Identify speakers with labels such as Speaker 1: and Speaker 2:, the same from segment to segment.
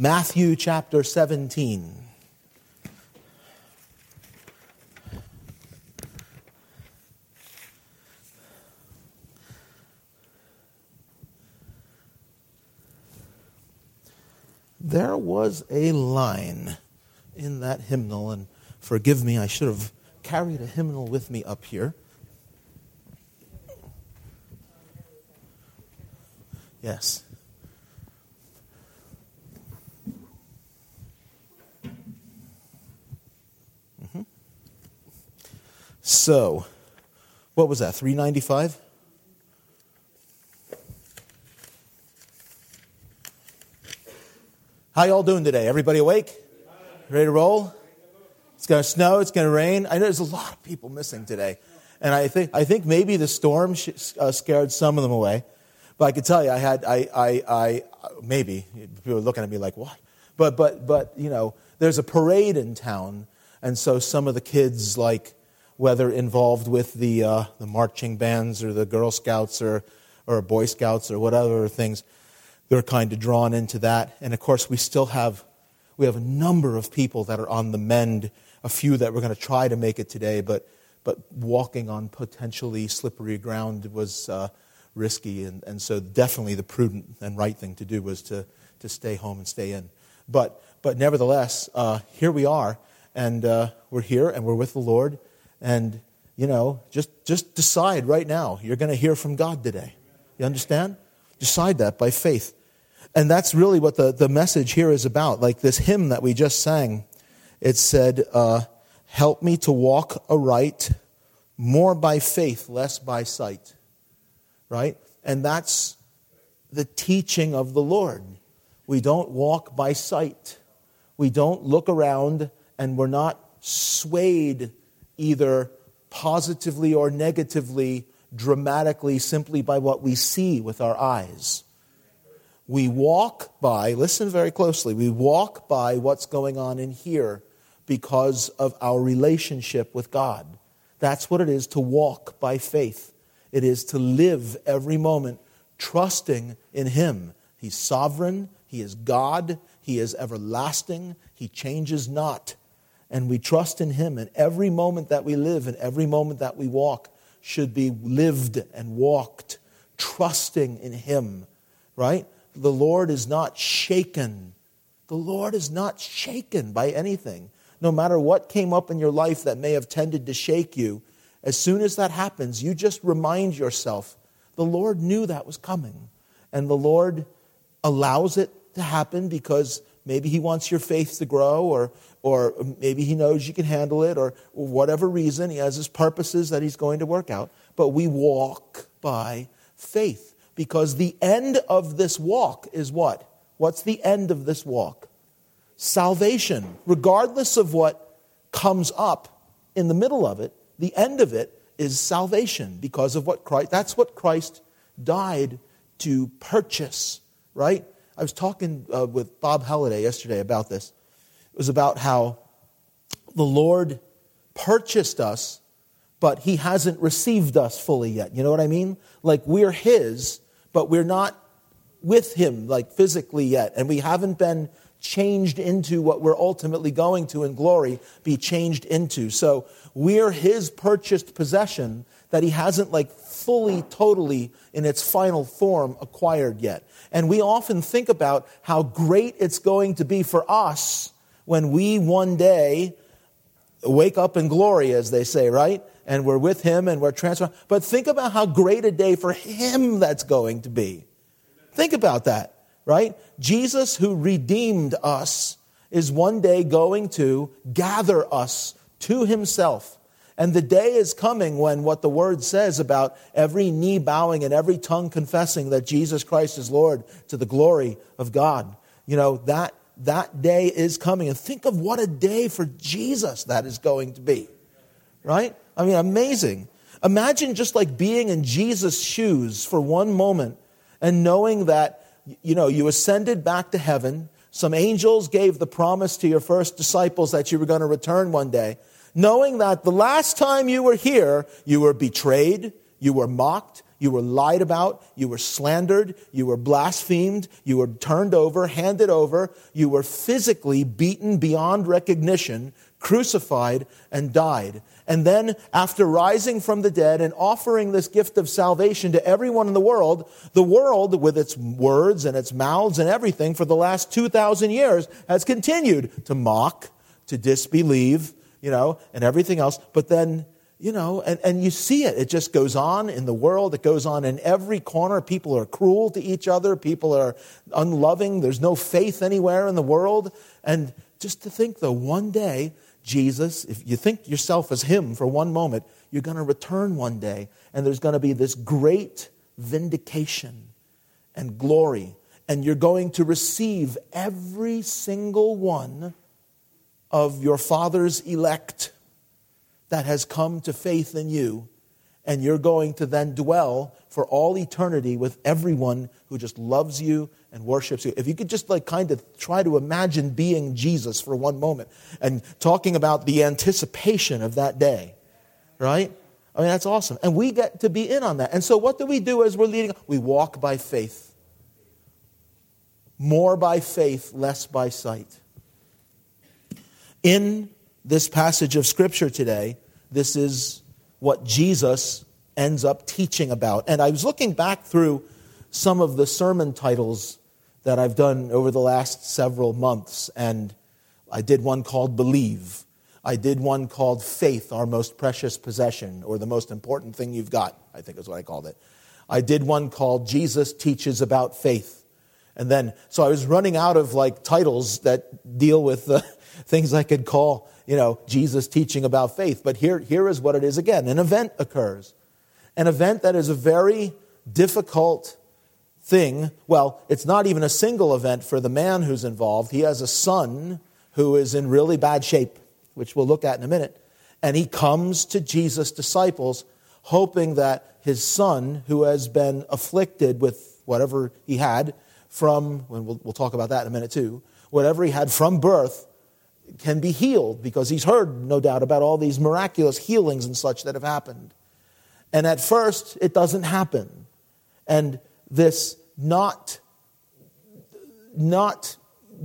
Speaker 1: Matthew chapter 17. There was a line in that hymnal, and forgive me, I should have carried a hymnal with me up here. Yes. So, what was that? 395? How y'all doing today? Everybody awake? Ready to roll? It's going to snow. It's going to rain. I know there's a lot of people missing today, and I think I think maybe the storm uh, scared some of them away. But I can tell you, I had I I, I maybe people looking at me like what? But but but you know, there's a parade in town, and so some of the kids like whether involved with the uh, the marching bands or the Girl Scouts or or Boy Scouts or whatever things they're kind of drawn into that. And of course, we still have we have a number of people that are on the mend. A few that we're going to try to make it today, but but walking on potentially slippery ground was uh, risky, and, and so definitely the prudent and right thing to do was to to stay home and stay in. But but nevertheless, uh, here we are, and uh, we're here, and we're with the Lord, and you know, just just decide right now you're going to hear from God today. You understand? Decide that by faith. And that's really what the, the message here is about. Like this hymn that we just sang, it said, uh, Help me to walk aright, more by faith, less by sight. Right? And that's the teaching of the Lord. We don't walk by sight. We don't look around and we're not swayed either positively or negatively, dramatically, simply by what we see with our eyes. We walk by, listen very closely, we walk by what's going on in here because of our relationship with God. That's what it is to walk by faith. It is to live every moment trusting in Him. He's sovereign, He is God, He is everlasting, He changes not. And we trust in Him. And every moment that we live and every moment that we walk should be lived and walked trusting in Him, right? the Lord is not shaken. The Lord is not shaken by anything. No matter what came up in your life that may have tended to shake you, as soon as that happens, you just remind yourself the Lord knew that was coming. And the Lord allows it to happen because maybe He wants your faith to grow, or, or maybe He knows you can handle it, or whatever reason. He has His purposes that He's going to work out. But we walk by faith because the end of this walk is what? What's the end of this walk? Salvation. Regardless of what comes up in the middle of it, the end of it is salvation because of what Christ, that's what Christ died to purchase, right? I was talking uh, with Bob Halliday yesterday about this. Was about how the Lord purchased us, but he hasn't received us fully yet. You know what I mean? Like we're his, but we're not with him like physically yet and we haven't been changed into what we're ultimately going to in glory be changed into so we're his purchased possession that he hasn't like fully totally in its final form acquired yet and we often think about how great it's going to be for us when we one day wake up in glory as they say right and we're with him and we're transformed. But think about how great a day for him that's going to be. Think about that, right? Jesus, who redeemed us, is one day going to gather us to himself. And the day is coming when what the word says about every knee bowing and every tongue confessing that Jesus Christ is Lord to the glory of God. You know, that, that day is coming. And think of what a day for Jesus that is going to be, right? I mean, amazing. Imagine just like being in Jesus' shoes for one moment and knowing that, you know, you ascended back to heaven. Some angels gave the promise to your first disciples that you were going to return one day. Knowing that the last time you were here, you were betrayed, You were mocked, you were lied about, you were slandered, you were blasphemed, you were turned over, handed over, you were physically beaten beyond recognition, crucified, and died. And then, after rising from the dead and offering this gift of salvation to everyone in the world, the world, with its words and its mouths and everything for the last 2,000 years, has continued to mock, to disbelieve, you know, and everything else. But then, you know, and, and you see it. It just goes on in the world. It goes on in every corner. People are cruel to each other. People are unloving. There's no faith anywhere in the world. And just to think, though, one day, Jesus, if you think yourself as Him for one moment, you're going to return one day, and there's going to be this great vindication and glory, and you're going to receive every single one of your Father's elect that has come to faith in you, and you're going to then dwell for all eternity with everyone who just loves you and worships you. If you could just like kind of try to imagine being Jesus for one moment and talking about the anticipation of that day, right? I mean, that's awesome. And we get to be in on that. And so, what do we do as we're leading? We walk by faith. More by faith, less by sight. In this passage of Scripture today, this is what Jesus ends up teaching about. And I was looking back through some of the sermon titles that I've done over the last several months, and I did one called Believe. I did one called Faith, Our Most Precious Possession, or The Most Important Thing You've Got, I think is what I called it. I did one called Jesus Teaches About Faith. And then, so I was running out of like titles that deal with the uh, things I could call, you know, Jesus teaching about faith. But here, here is what it is again an event occurs. An event that is a very difficult thing. Well, it's not even a single event for the man who's involved. He has a son who is in really bad shape, which we'll look at in a minute. And he comes to Jesus' disciples hoping that his son, who has been afflicted with whatever he had from, and we'll, we'll talk about that in a minute too, whatever he had from birth, can be healed because he's heard, no doubt, about all these miraculous healings and such that have happened. And at first, it doesn't happen. And this not, not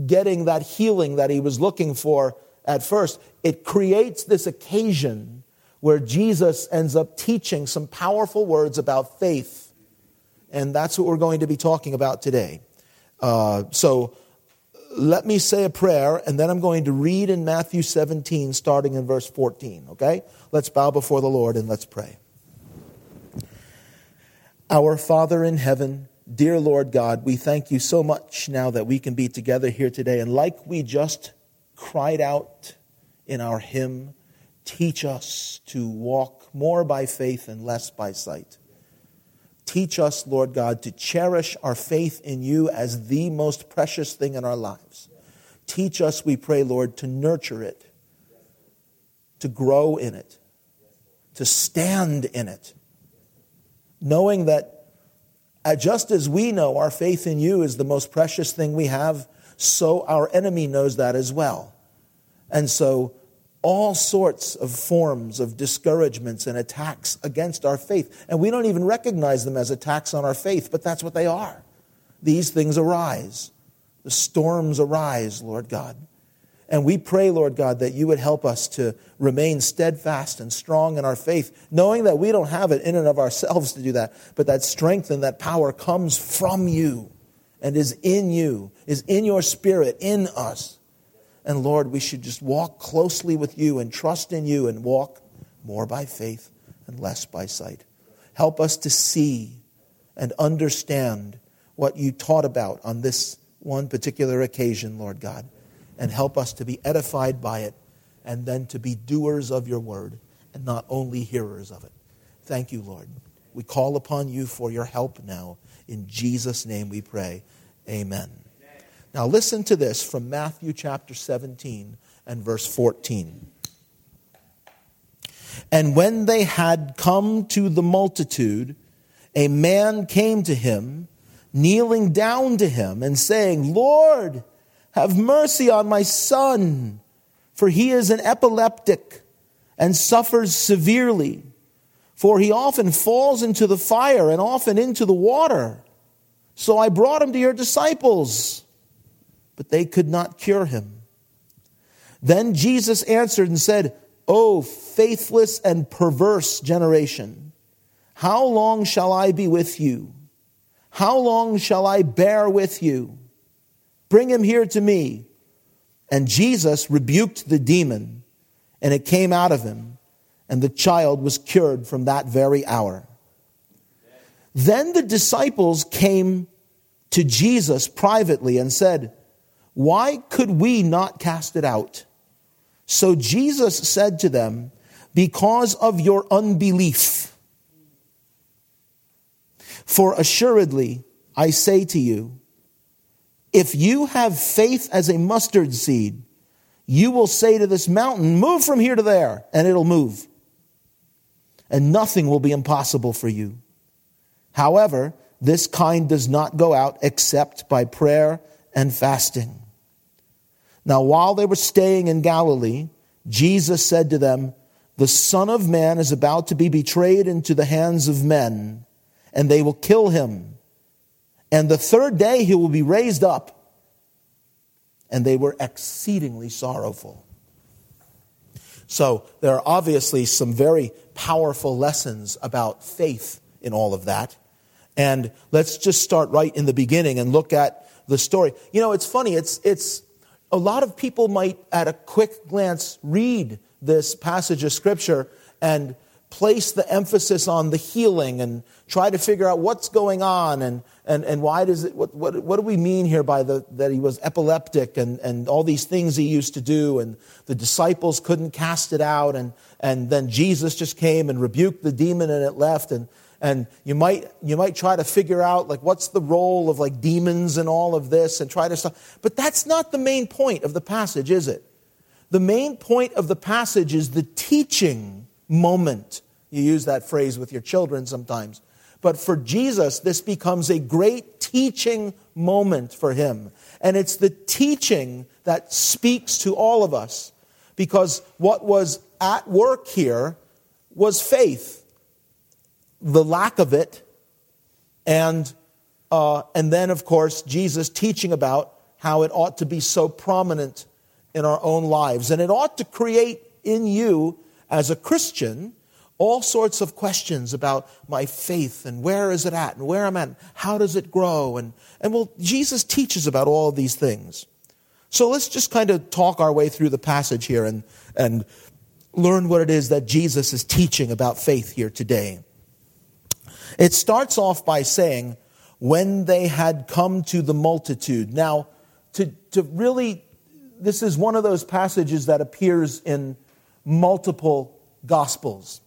Speaker 1: getting that healing that he was looking for at first, it creates this occasion where Jesus ends up teaching some powerful words about faith. And that's what we're going to be talking about today. Uh, so let me say a prayer, and then I'm going to read in Matthew 17, starting in verse 14, okay? Let's bow before the Lord and let's pray. Our Father in heaven, Dear Lord God, we thank you so much now that we can be together here today. And like we just cried out in our hymn, teach us to walk more by faith and less by sight. Teach us, Lord God, to cherish our faith in you as the most precious thing in our lives. Teach us, we pray, Lord, to nurture it, to grow in it, to stand in it, knowing that just as we know our faith in you is the most precious thing we have, so our enemy knows that as well. And so, all sorts of forms of discouragements and attacks against our faith. And we don't even recognize them as attacks on our faith, but that's what they are. These things arise. The storms arise, Lord God. And we pray, Lord God, that you would help us to remain steadfast and strong in our faith, knowing that we don't have it in and of ourselves to do that, but that strength and that power comes from you and is in you, is in your spirit, in us. And Lord, we should just walk closely with you and trust in you and walk more by faith and less by sight. Help us to see and understand what you taught about on this one particular occasion, Lord God and help us to be edified by it and then to be doers of your word and not only hearers of it. Thank you, Lord. We call upon you for your help now. In Jesus' name we pray. Amen. Now listen to this from Matthew chapter 17 and verse 14. And when they had come to the multitude, a man came to him, kneeling down to him and saying, Lord, have mercy on my son, for he is an epileptic and suffers severely. for he often falls into the fire and often into the water. So I brought him to your disciples, but they could not cure him. Then Jesus answered and said, O faithless and perverse generation, how long shall I be with you? How long shall I bear with you? Bring him here to me. And Jesus rebuked the demon, and it came out of him, and the child was cured from that very hour. Then the disciples came to Jesus privately and said, Why could we not cast it out? So Jesus said to them, Because of your unbelief. For assuredly, I say to you, if you have faith as a mustard seed, you will say to this mountain, Move from here to there, and it'll move. And nothing will be impossible for you. However, this kind does not go out except by prayer and fasting. Now, while they were staying in Galilee, Jesus said to them, The Son of Man is about to be betrayed into the hands of men, and they will kill him. And the third day he will be raised up. And they were exceedingly sorrowful. So, there are obviously some very powerful lessons about faith in all of that. And let's just start right in the beginning and look at the story. You know, it's funny, it's, it's a lot of people might, at a quick glance, read this passage of Scripture and place the emphasis on the healing and try to figure out what's going on and, and, and why does it, what, what, what do we mean here by the, that he was epileptic and, and all these things he used to do and the disciples couldn't cast it out and, and then Jesus just came and rebuked the demon and it left and, and you might you might try to figure out like what's the role of like demons and all of this and try to stuff but that's not the main point of the passage is it? The main point of the passage is the teaching moment. You use that phrase with your children sometimes. But for Jesus this becomes a great teaching moment for him. And it's the teaching that speaks to all of us. Because what was at work here was faith the lack of it, and, uh, and then, of course, Jesus teaching about how it ought to be so prominent in our own lives. And it ought to create in you, as a Christian, all sorts of questions about my faith and where is it at and where I'm at, how does it grow? And, and well, Jesus teaches about all of these things. So let's just kind of talk our way through the passage here and, and learn what it is that Jesus is teaching about faith here today. It starts off by saying, when they had come to the multitude. Now, to, to really, this is one of those passages that appears in multiple gospels.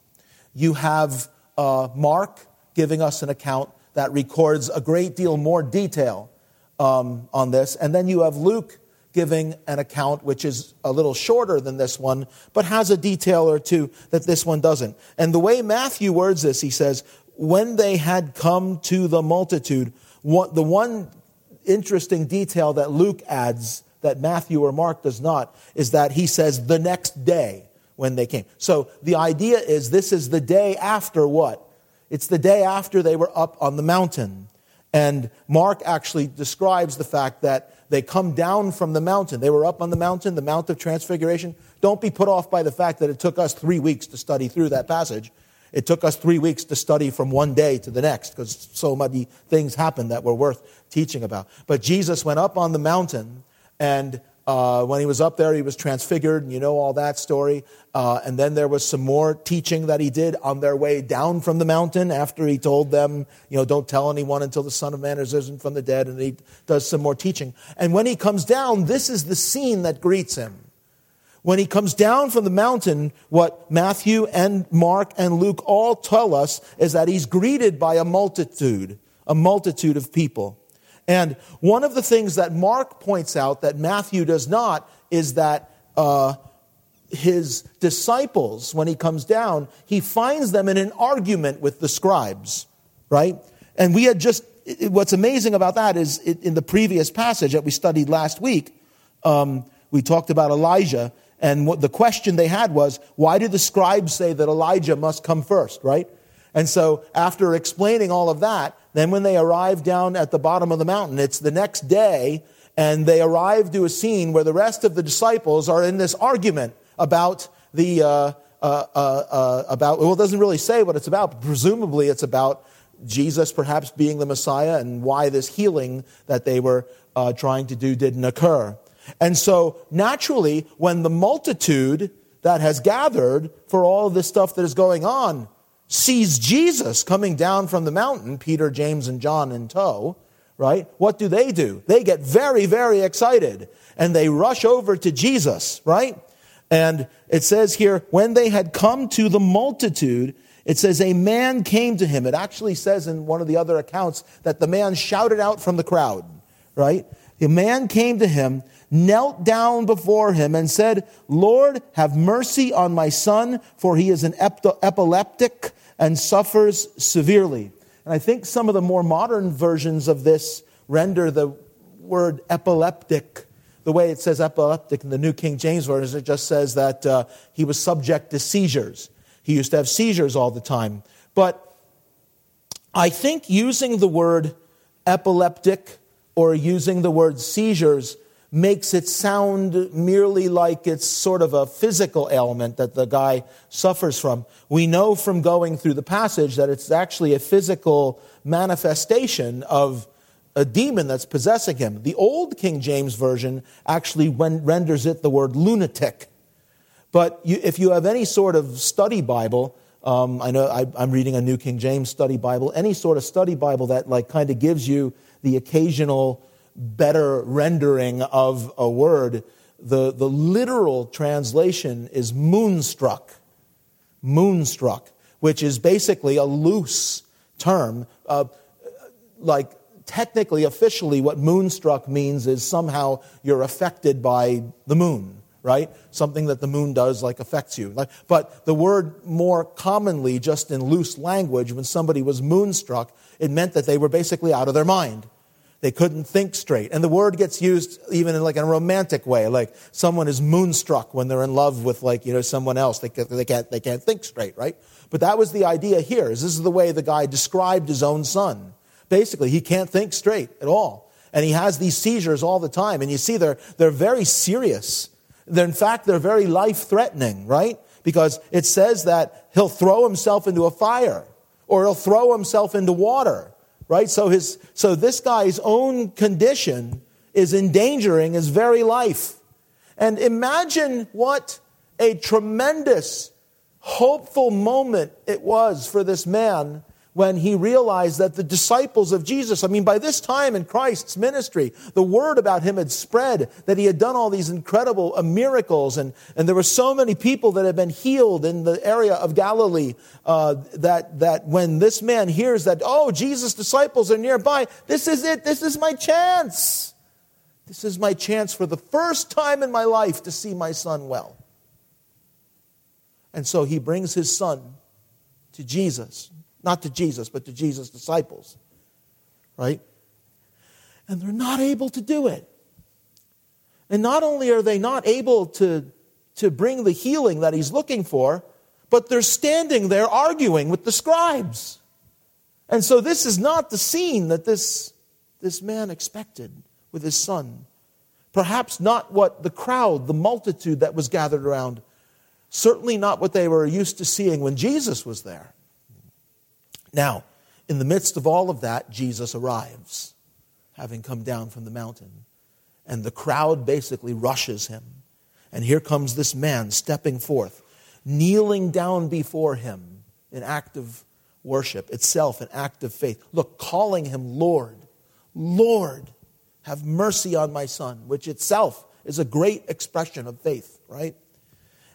Speaker 1: You have uh, Mark giving us an account that records a great deal more detail um, on this, and then you have Luke giving an account which is a little shorter than this one, but has a detail or two that this one doesn't. And the way Matthew words this, he says, when they had come to the multitude, what, the one interesting detail that Luke adds that Matthew or Mark does not is that he says the next day when they came. So the idea is this is the day after what? It's the day after they were up on the mountain. And Mark actually describes the fact that they come down from the mountain. They were up on the mountain, the Mount of Transfiguration. Don't be put off by the fact that it took us three weeks to study through that passage. It took us three weeks to study from one day to the next because so many things happened that were worth teaching about. But Jesus went up on the mountain, and uh, when he was up there, he was transfigured, and you know all that story. Uh, and then there was some more teaching that he did on their way down from the mountain after he told them, you know, don't tell anyone until the Son of Man is risen from the dead. And he does some more teaching. And when he comes down, this is the scene that greets him when he comes down from the mountain, what Matthew and Mark and Luke all tell us is that he's greeted by a multitude, a multitude of people. And one of the things that Mark points out that Matthew does not is that uh, his disciples, when he comes down, he finds them in an argument with the scribes, right? And we had just, what's amazing about that is in the previous passage that we studied last week, um, we talked about Elijah and what the question they had was, why did the scribes say that Elijah must come first, right? And so, after explaining all of that, then when they arrive down at the bottom of the mountain, it's the next day, and they arrive to a scene where the rest of the disciples are in this argument about the, uh, uh, uh, uh about, well, it doesn't really say what it's about, but presumably it's about Jesus perhaps being the Messiah and why this healing that they were uh, trying to do didn't occur. And so, naturally, when the multitude that has gathered for all of this stuff that is going on sees Jesus coming down from the mountain, Peter, James, and John in tow, right? What do they do? They get very, very excited and they rush over to Jesus, right? And it says here, when they had come to the multitude, it says a man came to him. It actually says in one of the other accounts that the man shouted out from the crowd, right? A man came to him, knelt down before him, and said, Lord, have mercy on my son, for he is an epileptic and suffers severely. And I think some of the more modern versions of this render the word epileptic the way it says epileptic in the New King James Version. It just says that uh, he was subject to seizures. He used to have seizures all the time. But I think using the word epileptic or using the word seizures makes it sound merely like it's sort of a physical ailment that the guy suffers from. We know from going through the passage that it's actually a physical manifestation of a demon that's possessing him. The old King James Version actually renders it the word lunatic. But you, if you have any sort of study Bible, um, I know I, I'm reading a New King James study Bible, any sort of study Bible that like kind of gives you the occasional better rendering of a word, the, the literal translation is moonstruck. Moonstruck, which is basically a loose term. Uh, like, technically, officially, what moonstruck means is somehow you're affected by the moon, right? Something that the moon does, like, affects you. But the word more commonly, just in loose language, when somebody was moonstruck, it meant that they were basically out of their mind. They couldn't think straight. And the word gets used even in like a romantic way, like someone is moonstruck when they're in love with like, you know, someone else. They, they, can't, they can't think straight, right? But that was the idea here, is this is the way the guy described his own son. Basically, he can't think straight at all. And he has these seizures all the time. And you see, they're, they're very serious. They're, in fact, they're very life threatening, right? Because it says that he'll throw himself into a fire or he'll throw himself into water right? So, his, so this guy's own condition is endangering his very life. And imagine what a tremendous, hopeful moment it was for this man when he realized that the disciples of Jesus, I mean, by this time in Christ's ministry, the word about him had spread that he had done all these incredible uh, miracles, and, and there were so many people that had been healed in the area of Galilee uh, that, that when this man hears that, oh, Jesus' disciples are nearby, this is it, this is my chance. This is my chance for the first time in my life to see my son well. And so he brings his son to Jesus. Not to Jesus, but to Jesus' disciples. Right? And they're not able to do it. And not only are they not able to, to bring the healing that he's looking for, but they're standing there arguing with the scribes. And so this is not the scene that this, this man expected with his son. Perhaps not what the crowd, the multitude that was gathered around, certainly not what they were used to seeing when Jesus was there. Now, in the midst of all of that, Jesus arrives, having come down from the mountain. And the crowd basically rushes him. And here comes this man stepping forth, kneeling down before him in act of worship, itself an act of faith. Look, calling him Lord. Lord, have mercy on my son, which itself is a great expression of faith, right?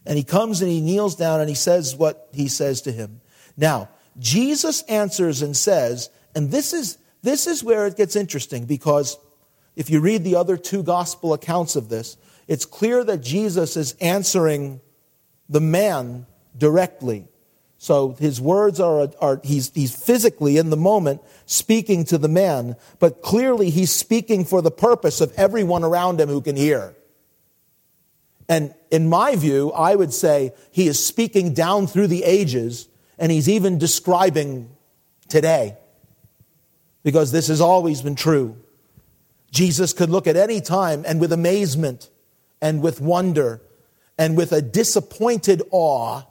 Speaker 1: And he comes and he kneels down and he says what he says to him. Now, Jesus answers and says, and this is, this is where it gets interesting because if you read the other two gospel accounts of this, it's clear that Jesus is answering the man directly. So his words are, are he's, he's physically in the moment speaking to the man, but clearly he's speaking for the purpose of everyone around him who can hear. And in my view, I would say he is speaking down through the ages And he's even describing today because this has always been true. Jesus could look at any time and with amazement and with wonder and with a disappointed awe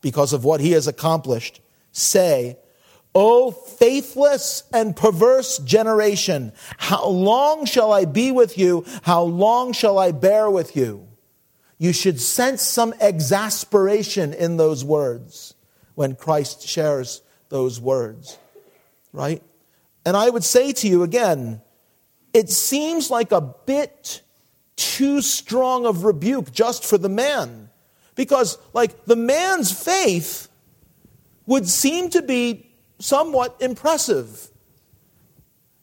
Speaker 1: because of what he has accomplished say, O faithless and perverse generation, how long shall I be with you? How long shall I bear with you? You should sense some exasperation in those words when Christ shares those words, right? And I would say to you again, it seems like a bit too strong of rebuke just for the man. Because, like, the man's faith would seem to be somewhat impressive.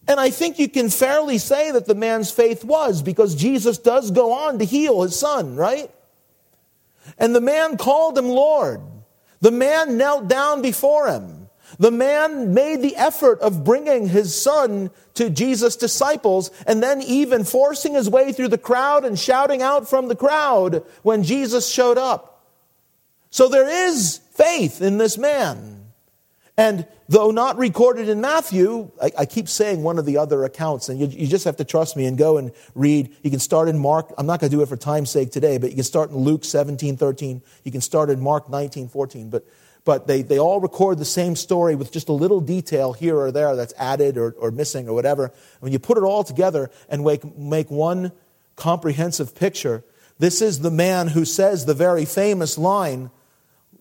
Speaker 1: And I think you can fairly say that the man's faith was because Jesus does go on to heal his son, right? And the man called him Lord. The man knelt down before him. The man made the effort of bringing his son to Jesus' disciples and then even forcing his way through the crowd and shouting out from the crowd when Jesus showed up. So there is faith in this man. And though not recorded in Matthew, I, I, keep saying one of the other accounts, and you, you, just have to trust me and go and read. You can start in Mark. I'm not going to do it for time's sake today, but you can start in Luke 17, 13. You can start in Mark 19, 14. But, but they, they all record the same story with just a little detail here or there that's added or, or missing or whatever. When you put it all together and make, make one comprehensive picture, this is the man who says the very famous line,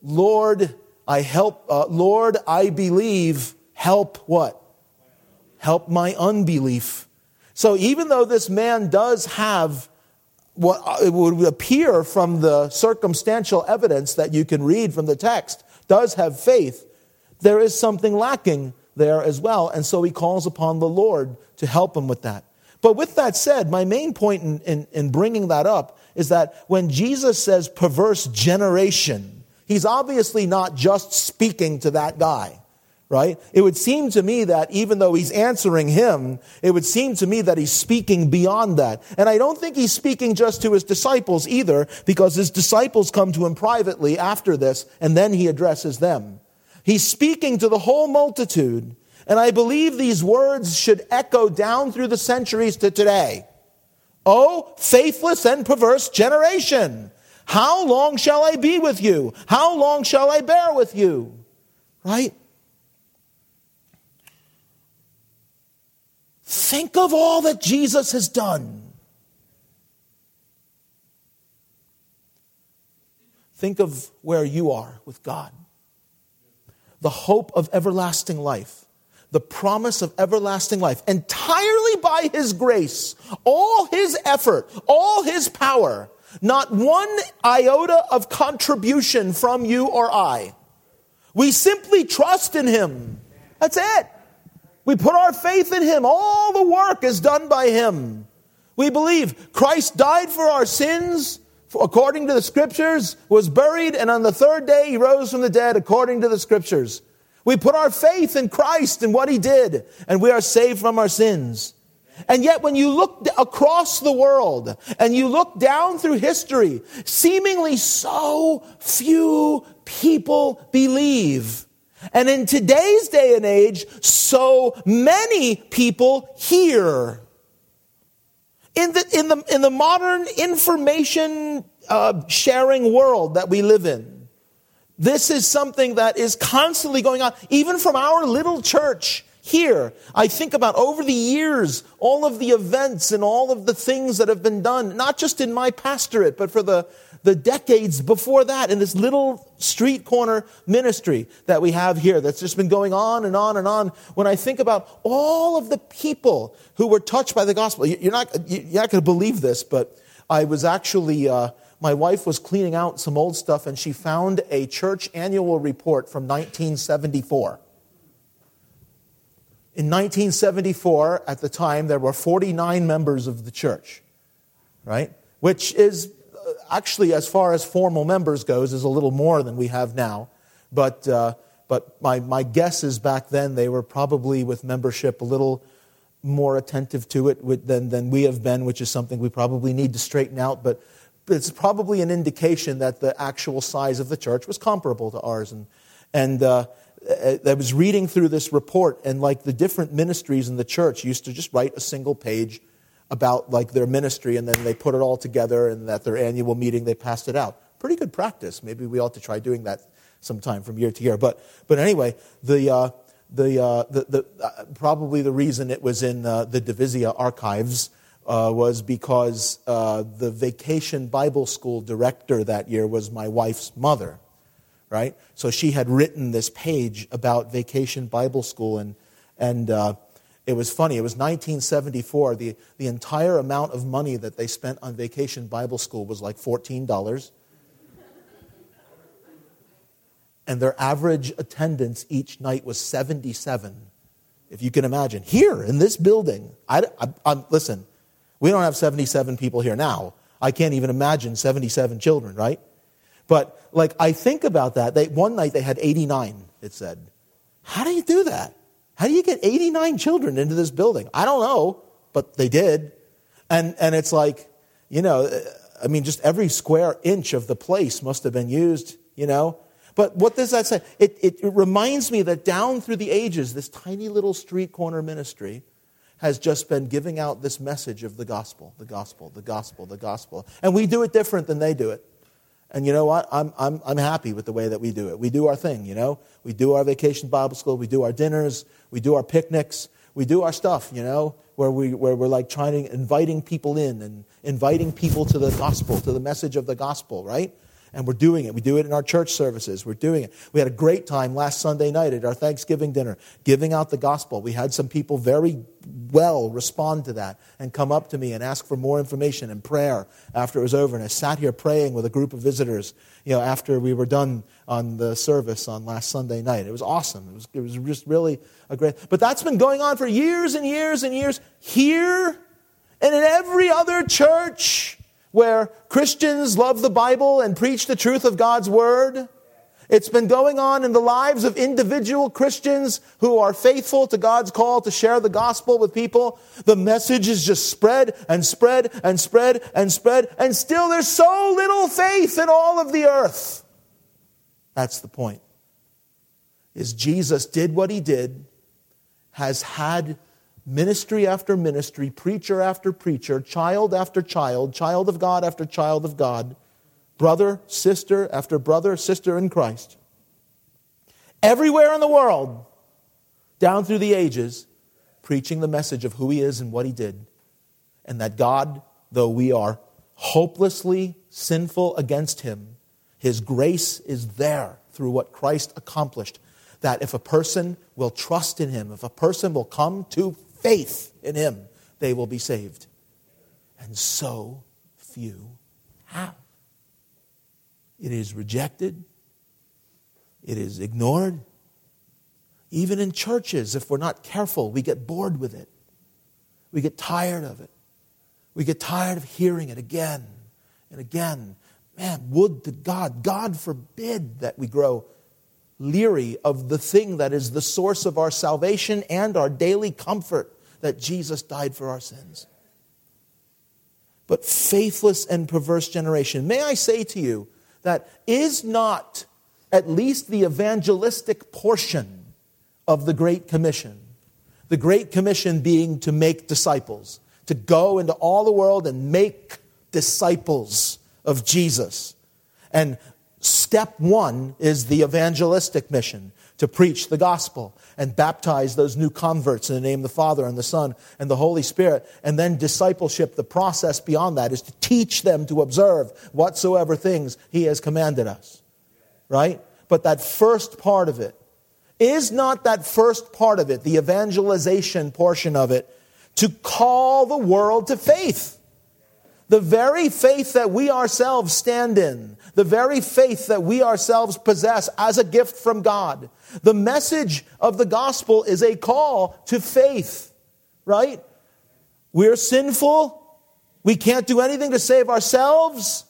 Speaker 1: Lord, I help, uh, Lord, I believe, help what? Help my unbelief. So even though this man does have what uh, it would appear from the circumstantial evidence that you can read from the text, does have faith, there is something lacking there as well. And so he calls upon the Lord to help him with that. But with that said, my main point in, in, in bringing that up is that when Jesus says perverse generation, he's obviously not just speaking to that guy, right? It would seem to me that even though he's answering him, it would seem to me that he's speaking beyond that. And I don't think he's speaking just to his disciples either, because his disciples come to him privately after this, and then he addresses them. He's speaking to the whole multitude. And I believe these words should echo down through the centuries to today. Oh, faithless and perverse generation. How long shall I be with you? How long shall I bear with you? Right? Think of all that Jesus has done. Think of where you are with God. The hope of everlasting life, the promise of everlasting life, entirely by His grace, all His effort, all His power not one iota of contribution from you or I. We simply trust in Him. That's it. We put our faith in Him. All the work is done by Him. We believe Christ died for our sins according to the scriptures, was buried, and on the third day he rose from the dead according to the scriptures. We put our faith in Christ and what he did, and we are saved from our sins. And yet, when you look across the world and you look down through history, seemingly so few people believe. And in today's day and age, so many people hear. In the, in the, in the modern information uh, sharing world that we live in, this is something that is constantly going on, even from our little church here. I think about over the years, all of the events and all of the things that have been done, not just in my pastorate, but for the, the decades before that in this little street corner ministry that we have here that's just been going on and on and on. When I think about all of the people who were touched by the gospel, you're not, you're not going to believe this, but I was actually, uh, my wife was cleaning out some old stuff and she found a church annual report from 1974. In 1974, at the time, there were 49 members of the church, right? Which is uh, actually, as far as formal members goes, is a little more than we have now. But, uh, but my, my guess is back then they were probably with membership a little more attentive to it than, than we have been, which is something we probably need to straighten out. But it's probably an indication that the actual size of the church was comparable to ours. And, And uh, I was reading through this report, and like the different ministries in the church used to just write a single page about like their ministry, and then they put it all together, and at their annual meeting they passed it out. Pretty good practice. Maybe we ought to try doing that sometime from year to year. But but anyway, the uh, the, uh, the, the uh, probably the reason it was in uh, the Divizia archives uh, was because uh, the vacation Bible school director that year was my wife's mother, right? So she had written this page about vacation Bible school, and, and uh, it was funny. It was 1974. The, the entire amount of money that they spent on vacation Bible school was like $14. and their average attendance each night was 77 if you can imagine here in this building I, I, listen we don't have 77 people here now. I can't even imagine 77 children, right? But like I think about that. They, one night they had 89, it said. How do you do that? How do you get 89 children into this building? I don't know, but they did. And, and it's like, you know, I mean, just every square inch of the place must have been used, you know. But what does that say? It, it, it reminds me that down through the ages, this tiny little street corner ministry has just been giving out this message of the gospel, the gospel, the gospel, the gospel. And we do it different than they do it. And you know what? I'm, I'm, I'm happy with the way that we do it. We do our thing, you know? We do our vacation Bible school, we do our dinners, we do our picnics, we do our stuff, you know, where, we, where we're like trying to, inviting people in and inviting people to the gospel, to the message of the gospel, right? And we're doing it. We do it in our church services. We're doing it. We had a great time last Sunday night at our Thanksgiving dinner, giving out the gospel. We had some people very well respond to that and come up to me and ask for more information and prayer after it was over. And I sat here praying with a group of visitors, you know, after we were done on the service on last Sunday night. It was awesome. It was, it was just really a great, but that's been going on for years and years and years here and in every other church where Christians love the Bible and preach the truth of God's Word. It's been going on in the lives of individual Christians who are faithful to God's call to share the gospel with people. The message is just spread and spread and spread and spread, and still there's so little faith in all of the earth. That's the point. Is Jesus did what he did, has had ministry after ministry, preacher after preacher, child after child, child of God after child of God, brother, sister after brother, sister in Christ. Everywhere in the world, down through the ages, preaching the message of who he is and what he did. And that God, though we are hopelessly sinful against him, his grace is there through what Christ accomplished. That if a person will trust in him, if a person will come to faith in him, they will be saved. And so few have. It is rejected, it is ignored. Even in churches, if we're not careful, we get bored with it. We get tired of it. We get tired of hearing it again and again. Man, would to God, God forbid that we grow leery of the thing that is the source of our salvation and our daily comfort that Jesus died for our sins. But faithless and perverse generation. May I say to you that is not at least the evangelistic portion of the Great Commission. The Great Commission being to make disciples, to go into all the world and make disciples of Jesus. And Step one is the evangelistic mission to preach the gospel and baptize those new converts in the name of the Father and the Son and the Holy Spirit. And then discipleship, the process beyond that is to teach them to observe whatsoever things He has commanded us. Right? But that first part of it is not that first part of it, the evangelization portion of it, to call the world to faith. The very faith that we ourselves stand in, the very faith that we ourselves possess as a gift from God. The message of the gospel is a call to faith, right? We're sinful. We can't do anything to save ourselves.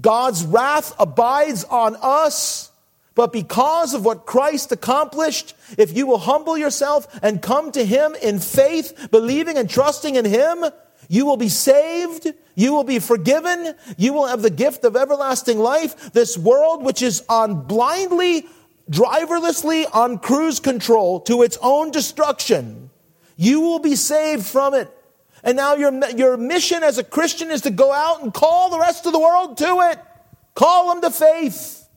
Speaker 1: God's wrath abides on us. But because of what Christ accomplished, if you will humble yourself and come to Him in faith, believing and trusting in Him, you will be saved. You will be forgiven. You will have the gift of everlasting life. This world, which is on blindly driverlessly on cruise control to its own destruction, you will be saved from it. And now your, your mission as a Christian is to go out and call the rest of the world to it. Call them to faith.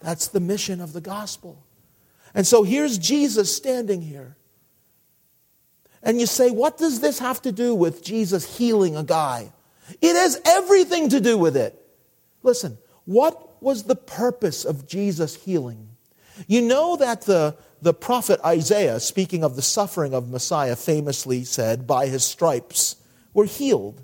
Speaker 1: That's the mission of the gospel. And so here's Jesus standing here. And you say, what does this have to do with Jesus healing a guy? It has everything to do with it. Listen, what was the purpose of Jesus healing? You know that the, the prophet Isaiah, speaking of the suffering of Messiah, famously said, By his stripes we're healed,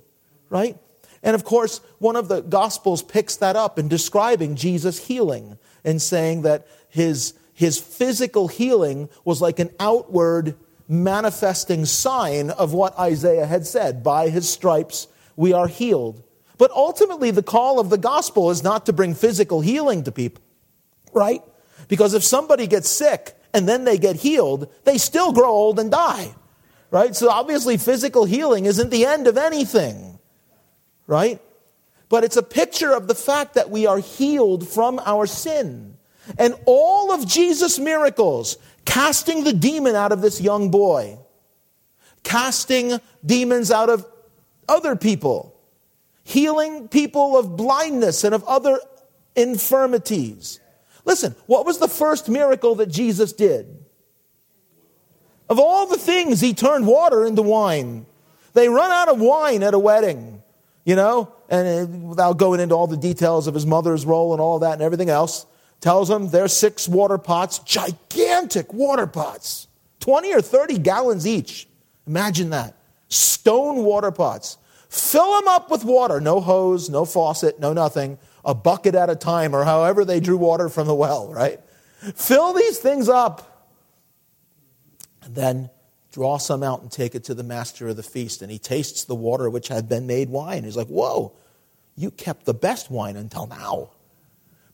Speaker 1: right? And of course, one of the Gospels picks that up in describing Jesus' healing and saying that his, his physical healing was like an outward manifesting sign of what Isaiah had said by his stripes we are healed. But ultimately, the call of the gospel is not to bring physical healing to people, right? Because if somebody gets sick and then they get healed, they still grow old and die, right? So obviously, physical healing isn't the end of anything, right? But it's a picture of the fact that we are healed from our sin. And all of Jesus' miracles, casting the demon out of this young boy, casting demons out of other people, healing people of blindness and of other infirmities. Listen, what was the first miracle that Jesus did? Of all the things, he turned water into wine. They run out of wine at a wedding, you know, and uh, without going into all the details of his mother's role and all that and everything else, tells them there's six water pots, gigantic water pots, 20 or 30 gallons each. Imagine that. Stone water pots. Fill them up with water. No hose, no faucet, no nothing. A bucket at a time, or however they drew water from the well, right? Fill these things up. And then draw some out and take it to the master of the feast. And he tastes the water which had been made wine. He's like, Whoa, you kept the best wine until now.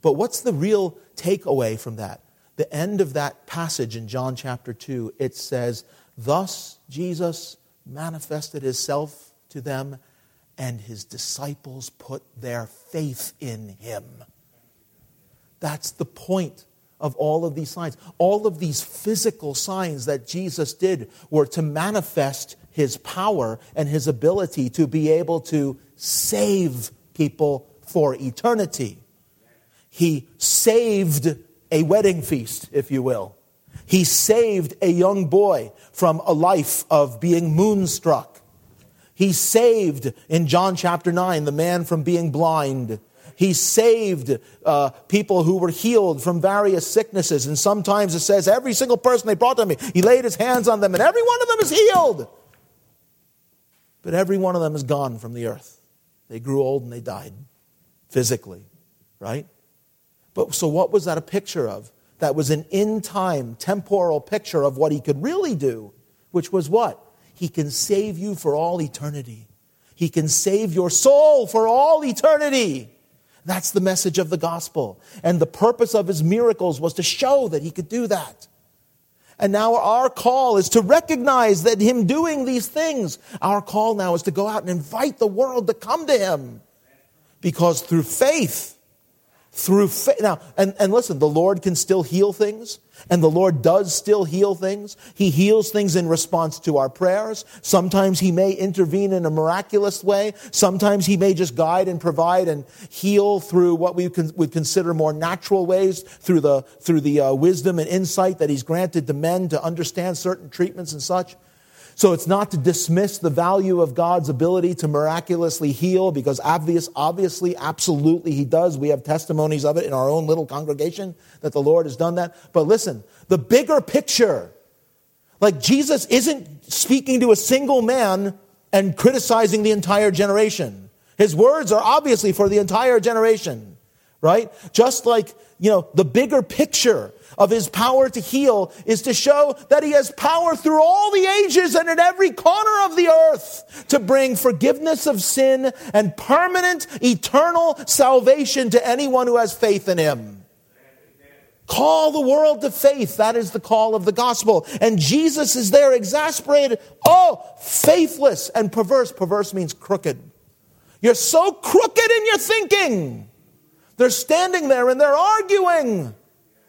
Speaker 1: But what's the real takeaway from that? The end of that passage in John chapter 2, it says, Thus Jesus manifested himself to them, and his disciples put their faith in him. That's the point of all of these signs. All of these physical signs that Jesus did were to manifest his power and his ability to be able to save people for eternity. He saved a wedding feast, if you will. He saved a young boy from a life of being moonstruck. He saved, in John chapter 9, the man from being blind. He saved uh, people who were healed from various sicknesses. And sometimes it says every single person they brought to me, he laid his hands on them, and every one of them is healed. But every one of them is gone from the earth. They grew old and they died physically, right? But so what was that a picture of? That was an in time, temporal picture of what he could really do, which was what? He can save you for all eternity. He can save your soul for all eternity. That's the message of the gospel. And the purpose of his miracles was to show that he could do that. And now our call is to recognize that him doing these things, our call now is to go out and invite the world to come to him. Because through faith, through faith. Now, and, and listen, the Lord can still heal things, and the Lord does still heal things. He heals things in response to our prayers. Sometimes He may intervene in a miraculous way. Sometimes He may just guide and provide and heal through what we would consider more natural ways, through the, through the uh, wisdom and insight that He's granted to men to understand certain treatments and such. So it's not to dismiss the value of God's ability to miraculously heal because obvious, obviously, absolutely he does. We have testimonies of it in our own little congregation that the Lord has done that. But listen, the bigger picture, like Jesus isn't speaking to a single man and criticizing the entire generation. His words are obviously for the entire generation, right? Just like, you know, the bigger picture of his power to heal is to show that he has power through all the ages and in every corner of the earth to bring forgiveness of sin and permanent eternal salvation to anyone who has faith in him. Call the world to faith. That is the call of the gospel. And Jesus is there exasperated. Oh, faithless and perverse. Perverse means crooked. You're so crooked in your thinking. They're standing there and they're arguing.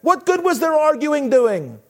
Speaker 1: What good was their arguing doing?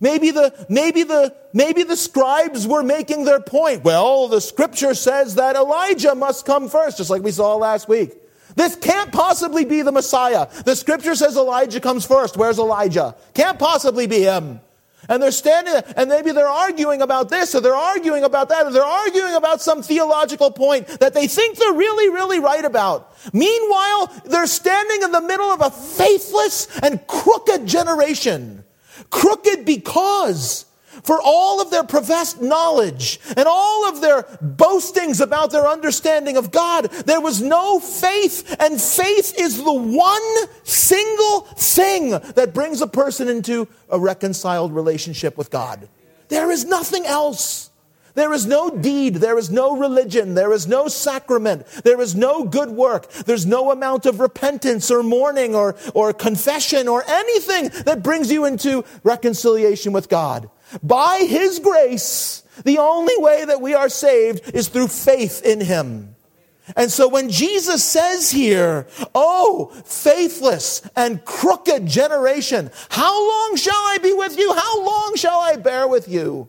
Speaker 1: Maybe the, maybe the, maybe the scribes were making their point. Well, the scripture says that Elijah must come first, just like we saw last week. This can't possibly be the Messiah. The scripture says Elijah comes first. Where's Elijah? Can't possibly be him. And they're standing there, and maybe they're arguing about this, or they're arguing about that, or they're arguing about some theological point that they think they're really, really right about. Meanwhile, they're standing in the middle of a faithless and crooked generation. Crooked because for all of their professed knowledge and all of their boastings about their understanding of God, there was no faith, and faith is the one single thing that brings a person into a reconciled relationship with God. There is nothing else. There is no deed. There is no religion. There is no sacrament. There is no good work. There's no amount of repentance or mourning or, or confession or anything that brings you into reconciliation with God. By His grace, the only way that we are saved is through faith in Him. And so when Jesus says here, Oh, faithless and crooked generation, how long shall I be with you? How long shall I bear with you?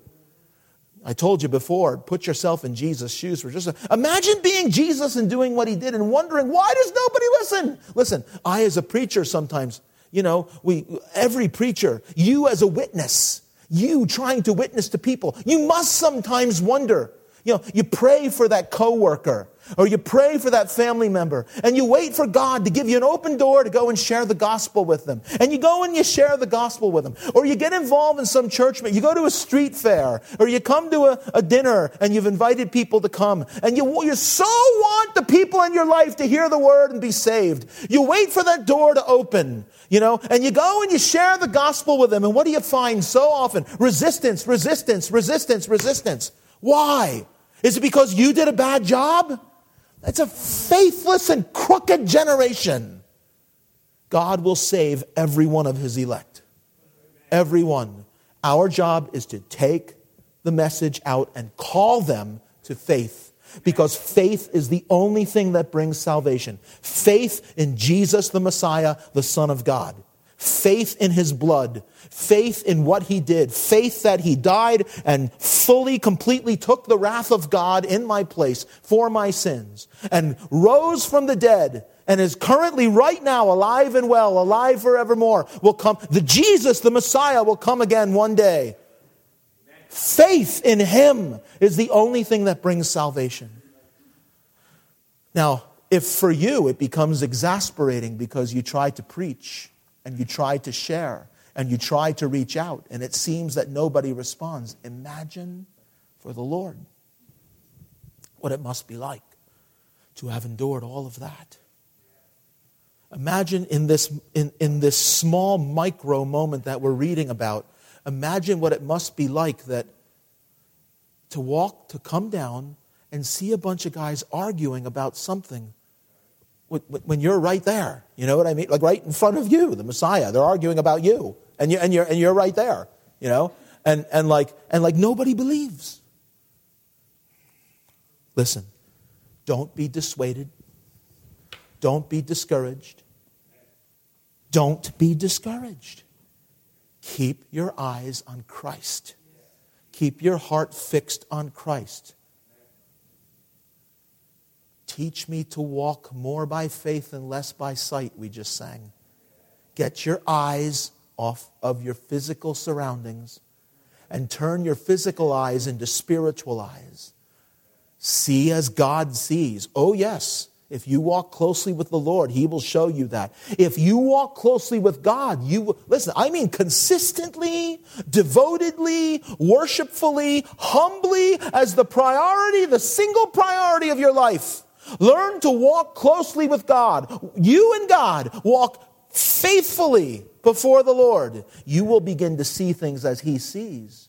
Speaker 1: I told you before, put yourself in Jesus' shoes for just a, imagine being Jesus and doing what he did and wondering, why does nobody listen? Listen, I as a preacher sometimes, you know, we every preacher, you as a witness, you trying to witness to people, you must sometimes wonder. You know, you pray for that coworker or you pray for that family member and you wait for God to give you an open door to go and share the gospel with them. And you go and you share the gospel with them. Or you get involved in some church, you go to a street fair or you come to a, a dinner and you've invited people to come and you, you so want the people in your life to hear the word and be saved. You wait for that door to open you know, and you go and you share the gospel with them, and what do you find so often? Resistance, resistance, resistance, resistance. Why? Is it because you did a bad job? It's a faithless and crooked generation. God will save every one of his elect. Everyone. Our job is to take the message out and call them to faith because faith is the only thing that brings salvation. Faith in Jesus the Messiah, the Son of God. Faith in his blood. Faith in what he did. Faith that he died and fully, completely took the wrath of God in my place for my sins and rose from the dead and is currently right now alive and well, alive forevermore, will come. The Jesus, the Messiah, will come again one day. Faith in Him is the only thing that brings salvation. Now, if for you it becomes exasperating because you try to preach and you try to share and you try to reach out and it seems that nobody responds, imagine for the Lord what it must be like to have endured all of that. Imagine in this, in, in this small micro moment that we're reading about Imagine what it must be like that to walk, to come down and see a bunch of guys arguing about something when you're right there. You know what I mean? Like right in front of you, the Messiah. They're arguing about you, and you're, and you're, and you're right there, you know? And, and, like, and like nobody believes. Listen, don't be dissuaded. Don't be discouraged. Don't be discouraged. Keep your eyes on Christ. Keep your heart fixed on Christ. Teach me to walk more by faith and less by sight, we just sang. Get your eyes off of your physical surroundings and turn your physical eyes into spiritual eyes. See as God sees. Oh, yes. If you walk closely with the Lord, He will show you that. If you walk closely with God, you will, listen, I mean consistently, devotedly, worshipfully, humbly as the priority, the single priority of your life. Learn to walk closely with God. You and God walk faithfully before the Lord. You will begin to see things as He sees.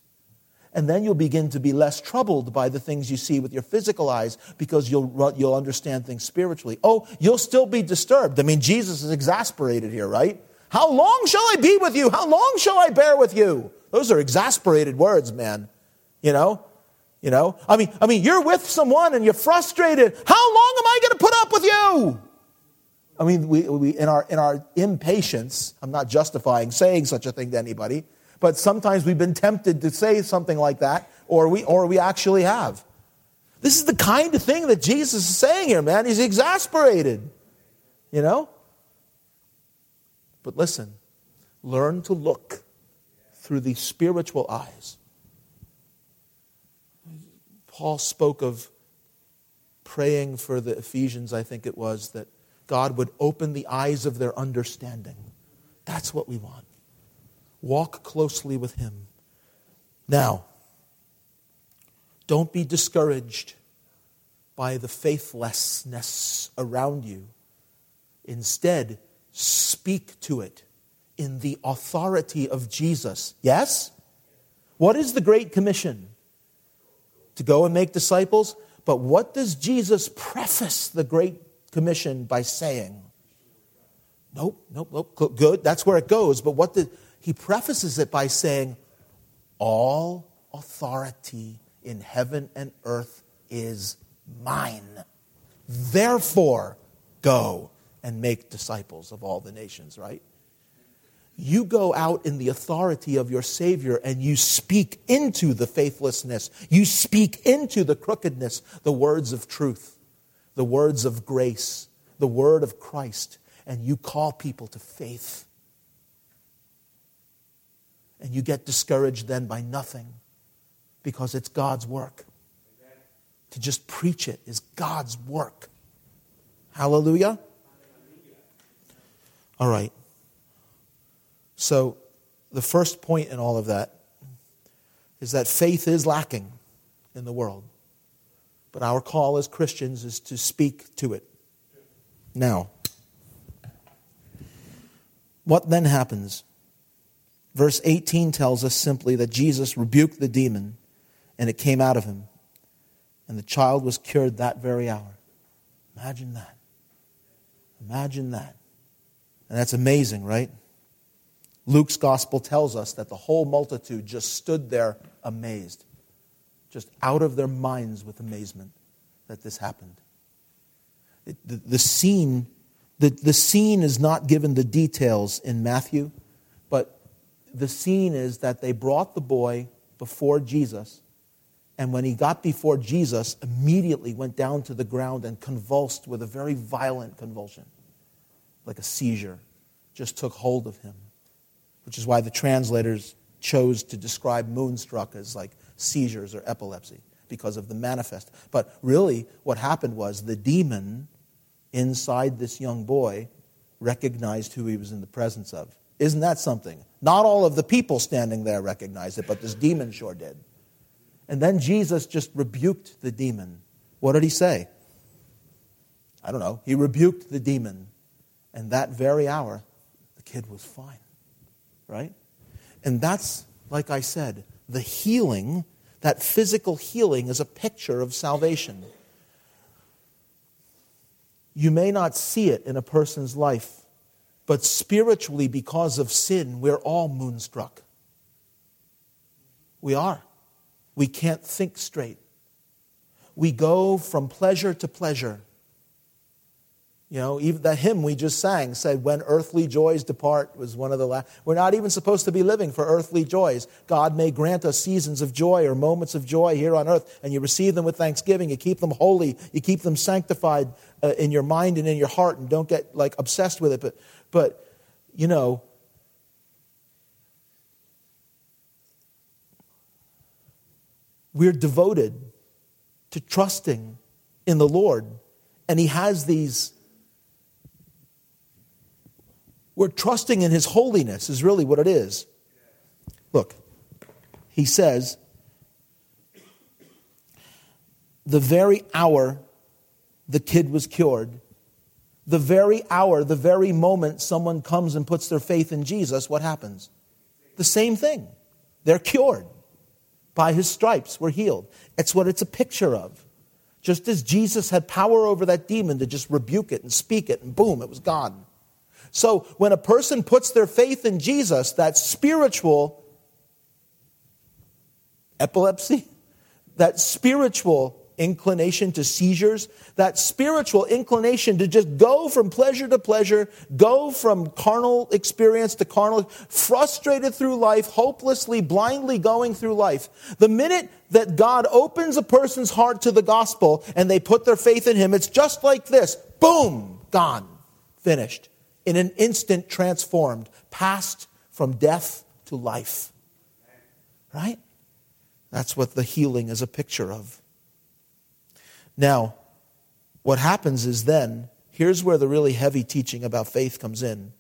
Speaker 1: And then you'll begin to be less troubled by the things you see with your physical eyes because you'll, you'll understand things spiritually. Oh, you'll still be disturbed. I mean, Jesus is exasperated here, right? How long shall I be with you? How long shall I bear with you? Those are exasperated words, man. You know? You know? I mean, I mean, you're with someone and you're frustrated. How long am I going to put up with you? I mean, we, we, in, our, in our impatience, I'm not justifying saying such a thing to anybody, but sometimes we've been tempted to say something like that, or we, or we actually have. This is the kind of thing that Jesus is saying here, man. He's exasperated, you know? But listen, learn to look through the spiritual eyes. Paul spoke of praying for the Ephesians, I think it was, that God would open the eyes of their understanding. That's what we want. Walk closely with Him. Now, don't be discouraged by the faithlessness around you. Instead, speak to it in the authority of Jesus. Yes? What is the Great Commission? To go and make disciples? But what does Jesus preface the Great Commission by saying? Nope, nope, nope. Good, that's where it goes. But what did he prefaces it by saying, All authority in heaven and earth is mine. Therefore, go and make disciples of all the nations, right? You go out in the authority of your Savior and you speak into the faithlessness. You speak into the crookedness the words of truth, the words of grace, the word of Christ, and you call people to faith. And you get discouraged then by nothing because it's God's work. To just preach it is God's work. Hallelujah. All right. So, the first point in all of that is that faith is lacking in the world. But our call as Christians is to speak to it. Now, what then happens? Verse 18 tells us simply that Jesus rebuked the demon and it came out of him. And the child was cured that very hour. Imagine that. Imagine that. And that's amazing, right? Luke's gospel tells us that the whole multitude just stood there amazed, just out of their minds with amazement that this happened. It, the, the, scene, the, the scene is not given the details in Matthew, the scene is that they brought the boy before Jesus and when he got before Jesus, immediately went down to the ground and convulsed with a very violent convulsion, like a seizure, just took hold of him. Which is why the translators chose to describe moonstruck as like seizures or epilepsy, because of the manifest. But really, what happened was the demon inside this young boy recognized who he was in the presence of. Isn't that something? Not all of the people standing there recognized it, but this demon sure did. And then Jesus just rebuked the demon. What did he say? I don't know. He rebuked the demon. And that very hour, the kid was fine. Right? And that's, like I said, the healing, that physical healing is a picture of salvation. You may not see it in a person's life, but spiritually, because of sin, we're all moonstruck. We are. We can't think straight. We go from pleasure to pleasure. You know, even the hymn we just sang said, When earthly joys depart, was one of the last. We're not even supposed to be living for earthly joys. God may grant us seasons of joy or moments of joy here on earth, and you receive them with thanksgiving. You keep them holy. You keep them sanctified uh, in your mind and in your heart, and don't get like obsessed with it. But, but you know, we're devoted to trusting in the Lord. And He has these. We're trusting in His holiness, is really what it is. Look, He says, the very hour the kid was cured, the very hour, the very moment someone comes and puts their faith in Jesus, what happens? The same thing. They're cured. By his stripes, we're healed. It's what it's a picture of. Just as Jesus had power over that demon to just rebuke it and speak it, and boom, it was gone. So when a person puts their faith in Jesus, that spiritual epilepsy, that spiritual inclination to seizures, that spiritual inclination to just go from pleasure to pleasure, go from carnal experience to carnal, frustrated through life, hopelessly, blindly going through life. The minute that God opens a person's heart to the gospel and they put their faith in Him, it's just like this boom, gone, finished. In an instant, transformed, passed from death to life. Right? That's what the healing is a picture of. Now, what happens is then, here's where the really heavy teaching about faith comes in.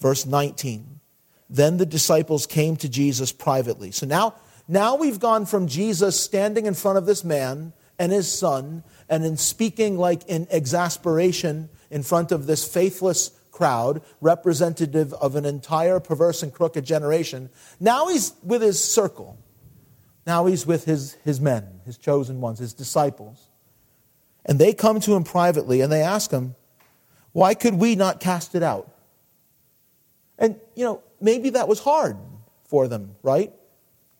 Speaker 1: Verse 19. Then the disciples came to Jesus privately. So now, now we've gone from Jesus standing in front of this man and his son and in speaking like in exasperation in front of this faithless crowd, representative of an entire perverse and crooked generation. Now he's with his circle. Now he's with his, his men, his chosen ones, his disciples. And they come to him privately and they ask him, Why could we not cast it out? And, you know, maybe that was hard for them, right?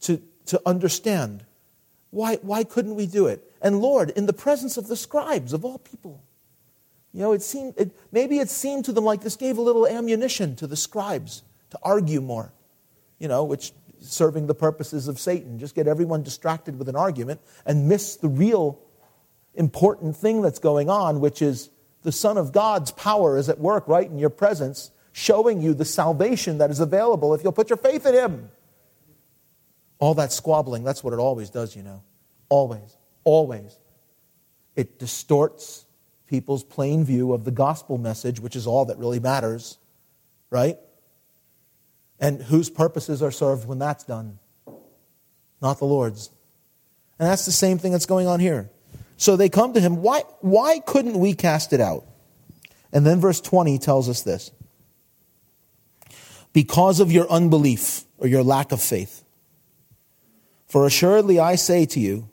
Speaker 1: To, to understand. Why, why couldn't we do it? And Lord, in the presence of the scribes of all people, you know, it seemed, it, maybe it seemed to them like this gave a little ammunition to the scribes to argue more, you know, which serving the purposes of Satan. Just get everyone distracted with an argument and miss the real important thing that's going on, which is the Son of God's power is at work right in your presence, showing you the salvation that is available if you'll put your faith in Him. All that squabbling, that's what it always does, you know. Always. Always. It distorts people's plain view of the gospel message, which is all that really matters, right? And whose purposes are served when that's done? Not the Lord's. And that's the same thing that's going on here. So they come to him, why, why couldn't we cast it out? And then verse 20 tells us this because of your unbelief or your lack of faith. For assuredly I say to you,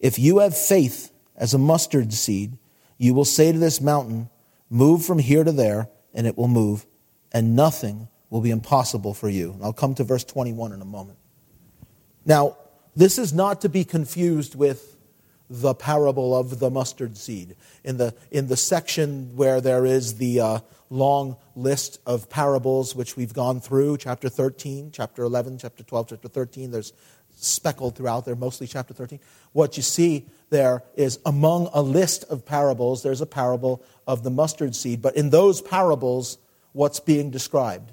Speaker 1: if you have faith as a mustard seed, you will say to this mountain, Move from here to there, and it will move, and nothing will be impossible for you. And I'll come to verse 21 in a moment. Now, this is not to be confused with the parable of the mustard seed. In the, in the section where there is the uh, long list of parables which we've gone through, chapter 13, chapter 11, chapter 12, chapter 13, there's speckled throughout there, mostly chapter 13. What you see there is among a list of parables, there's a parable of the mustard seed. But in those parables, what's being described?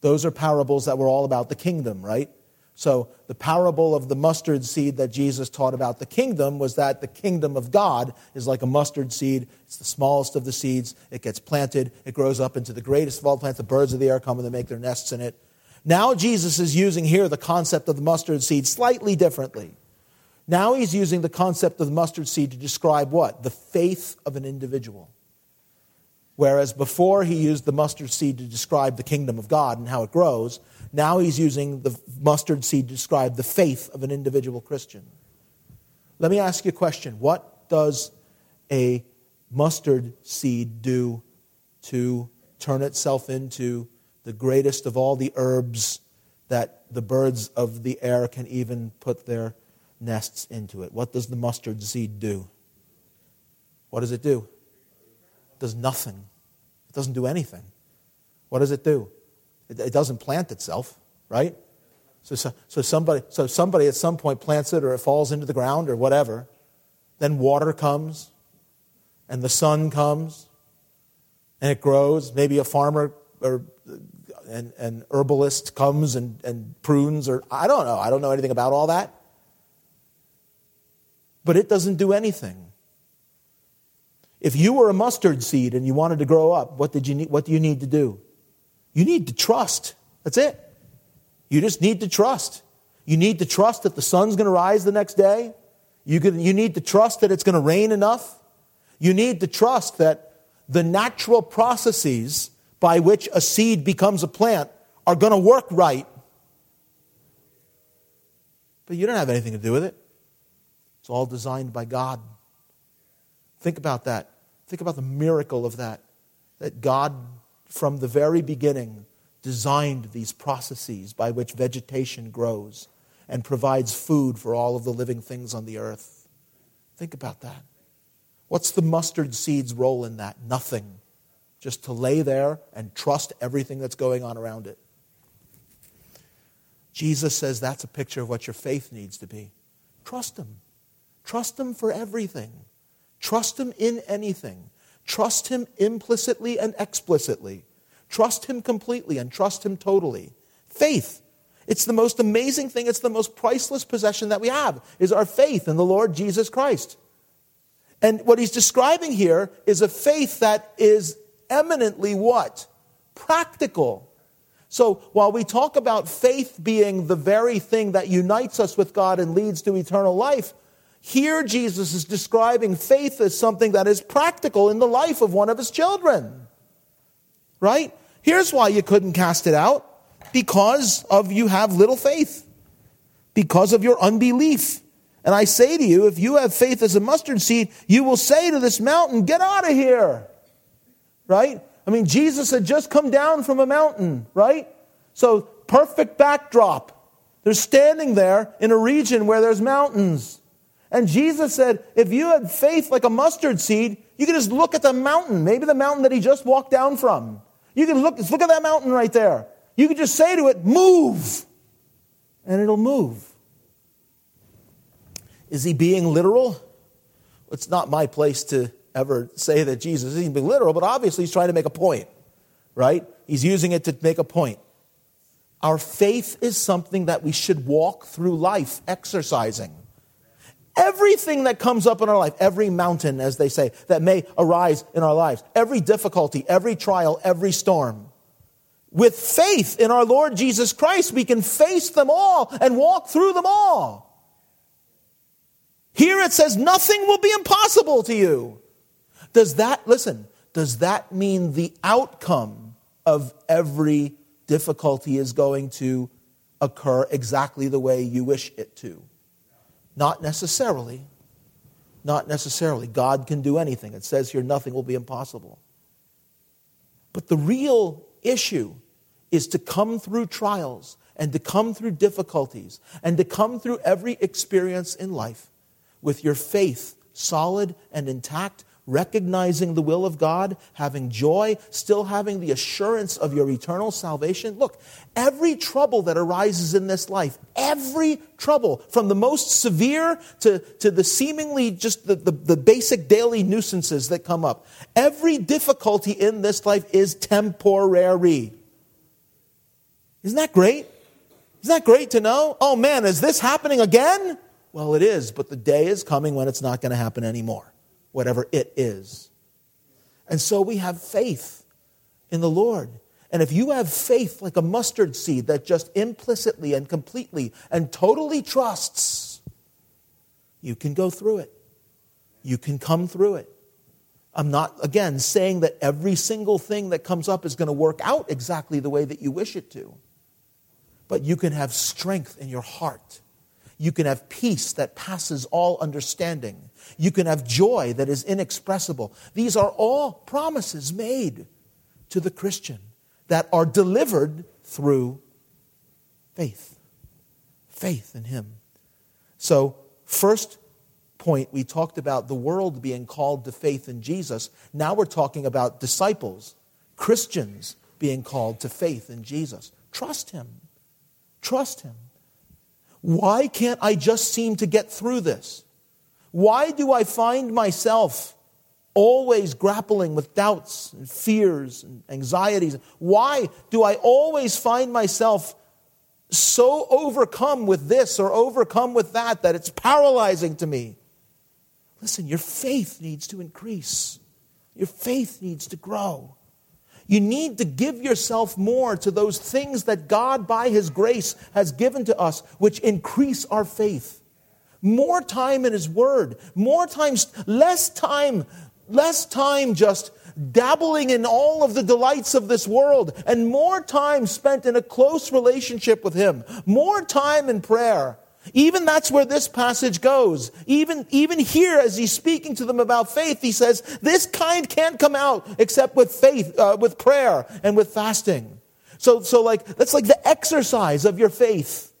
Speaker 1: Those are parables that were all about the kingdom, right? So, the parable of the mustard seed that Jesus taught about the kingdom was that the kingdom of God is like a mustard seed. It's the smallest of the seeds. It gets planted, it grows up into the greatest of all plants. The birds of the air come and they make their nests in it. Now, Jesus is using here the concept of the mustard seed slightly differently. Now, he's using the concept of the mustard seed to describe what? The faith of an individual. Whereas before he used the mustard seed to describe the kingdom of God and how it grows, now he's using the mustard seed to describe the faith of an individual Christian. Let me ask you a question. What does a mustard seed do to turn itself into the greatest of all the herbs that the birds of the air can even put their nests into it? What does the mustard seed do? What does it do? It does nothing. It doesn't do anything. What does it do? It, it doesn't plant itself, right? So, so, so, somebody, so somebody at some point plants it or it falls into the ground or whatever. Then water comes and the sun comes and it grows. Maybe a farmer or an, an herbalist comes and, and prunes or I don't know. I don't know anything about all that. But it doesn't do anything. If you were a mustard seed and you wanted to grow up, what, did you need, what do you need to do? You need to trust. That's it. You just need to trust. You need to trust that the sun's going to rise the next day. You, can, you need to trust that it's going to rain enough. You need to trust that the natural processes by which a seed becomes a plant are going to work right. But you don't have anything to do with it. It's all designed by God. Think about that. Think about the miracle of that. That God from the very beginning, designed these processes by which vegetation grows and provides food for all of the living things on the earth. Think about that. What's the mustard seed's role in that? Nothing. Just to lay there and trust everything that's going on around it. Jesus says that's a picture of what your faith needs to be. Trust Him. Trust Him for everything. Trust Him in anything. Trust Him implicitly and explicitly. Trust Him completely and trust Him totally. Faith. It's the most amazing thing. It's the most priceless possession that we have is our faith in the Lord Jesus Christ. And what he's describing here is a faith that is eminently what? Practical. So while we talk about faith being the very thing that unites us with God and leads to eternal life, here, Jesus is describing faith as something that is practical in the life of one of his children. Right? Here's why you couldn't cast it out because of you have little faith, because of your unbelief. And I say to you, if you have faith as a mustard seed, you will say to this mountain, Get out of here. Right? I mean, Jesus had just come down from a mountain, right? So, perfect backdrop. They're standing there in a region where there's mountains. And Jesus said, if you had faith like a mustard seed, you can just look at the mountain, maybe the mountain that he just walked down from. You can look, look at that mountain right there. You can just say to it, move, and it'll move. Is he being literal? It's not my place to ever say that Jesus isn't being literal, but obviously he's trying to make a point, right? He's using it to make a point. Our faith is something that we should walk through life exercising. Everything that comes up in our life, every mountain, as they say, that may arise in our lives, every difficulty, every trial, every storm. With faith in our Lord Jesus Christ, we can face them all and walk through them all. Here it says, nothing will be impossible to you. Does that, listen, does that mean the outcome of every difficulty is going to occur exactly the way you wish it to? Not necessarily. Not necessarily. God can do anything. It says here nothing will be impossible. But the real issue is to come through trials and to come through difficulties and to come through every experience in life with your faith solid and intact recognizing the will of God, having joy, still having the assurance of your eternal salvation. Look, every trouble that arises in this life, every trouble, from the most severe to, to the seemingly just the, the, the basic daily nuisances that come up, every difficulty in this life is temporary. Isn't that great? Isn't that great to know? Oh man, is this happening again? Well, it is, but the day is coming when it's not going to happen anymore whatever it is. And so we have faith in the Lord. And if you have faith like a mustard seed that just implicitly and completely and totally trusts, you can go through it. You can come through it. I'm not, again, saying that every single thing that comes up is going to work out exactly the way that you wish it to. But you can have strength in your heart you can have peace that passes all understanding. You can have joy that is inexpressible. These are all promises made to the Christian that are delivered through faith. Faith in Him. So, first point, we talked about the world being called to faith in Jesus. Now we're talking about disciples, Christians being called to faith in Jesus. Trust Him. Trust Him. Why can't I just seem to get through this? Why do I find myself always grappling with doubts and fears and anxieties? Why do I always find myself so overcome with this or overcome with that that it's paralyzing to me? Listen, your faith needs to increase. Your faith needs to grow. You need to give yourself more to those things that God, by His grace, has given to us, which increase our faith. More time in His Word, more time, less time, less time just dabbling in all of the delights of this world, and more time spent in a close relationship with Him, more time in prayer. Even that's where this passage goes. Even, even here, as he's speaking to them about faith, he says, this kind can't come out except with faith, uh, with prayer and with fasting. So, so like, that's like the exercise of your faith.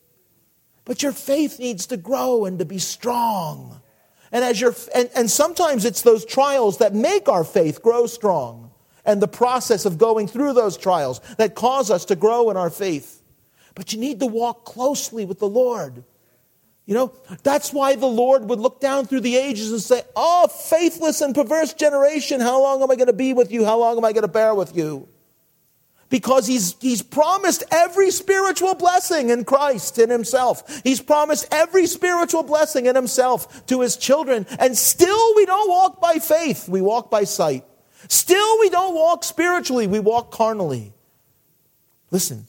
Speaker 1: But your faith needs to grow and to be strong. And as your and, and sometimes it's those trials that make our faith grow strong. And the process of going through those trials that cause us to grow in our faith. But you need to walk closely with the Lord. You know, that's why the Lord would look down through the ages and say, Oh, faithless and perverse generation, how long am I going to be with you? How long am I going to bear with you? Because he's, he's promised every spiritual blessing in Christ, in himself. He's promised every spiritual blessing in himself to his children. And still we don't walk by faith, we walk by sight. Still we don't walk spiritually, we walk carnally. Listen,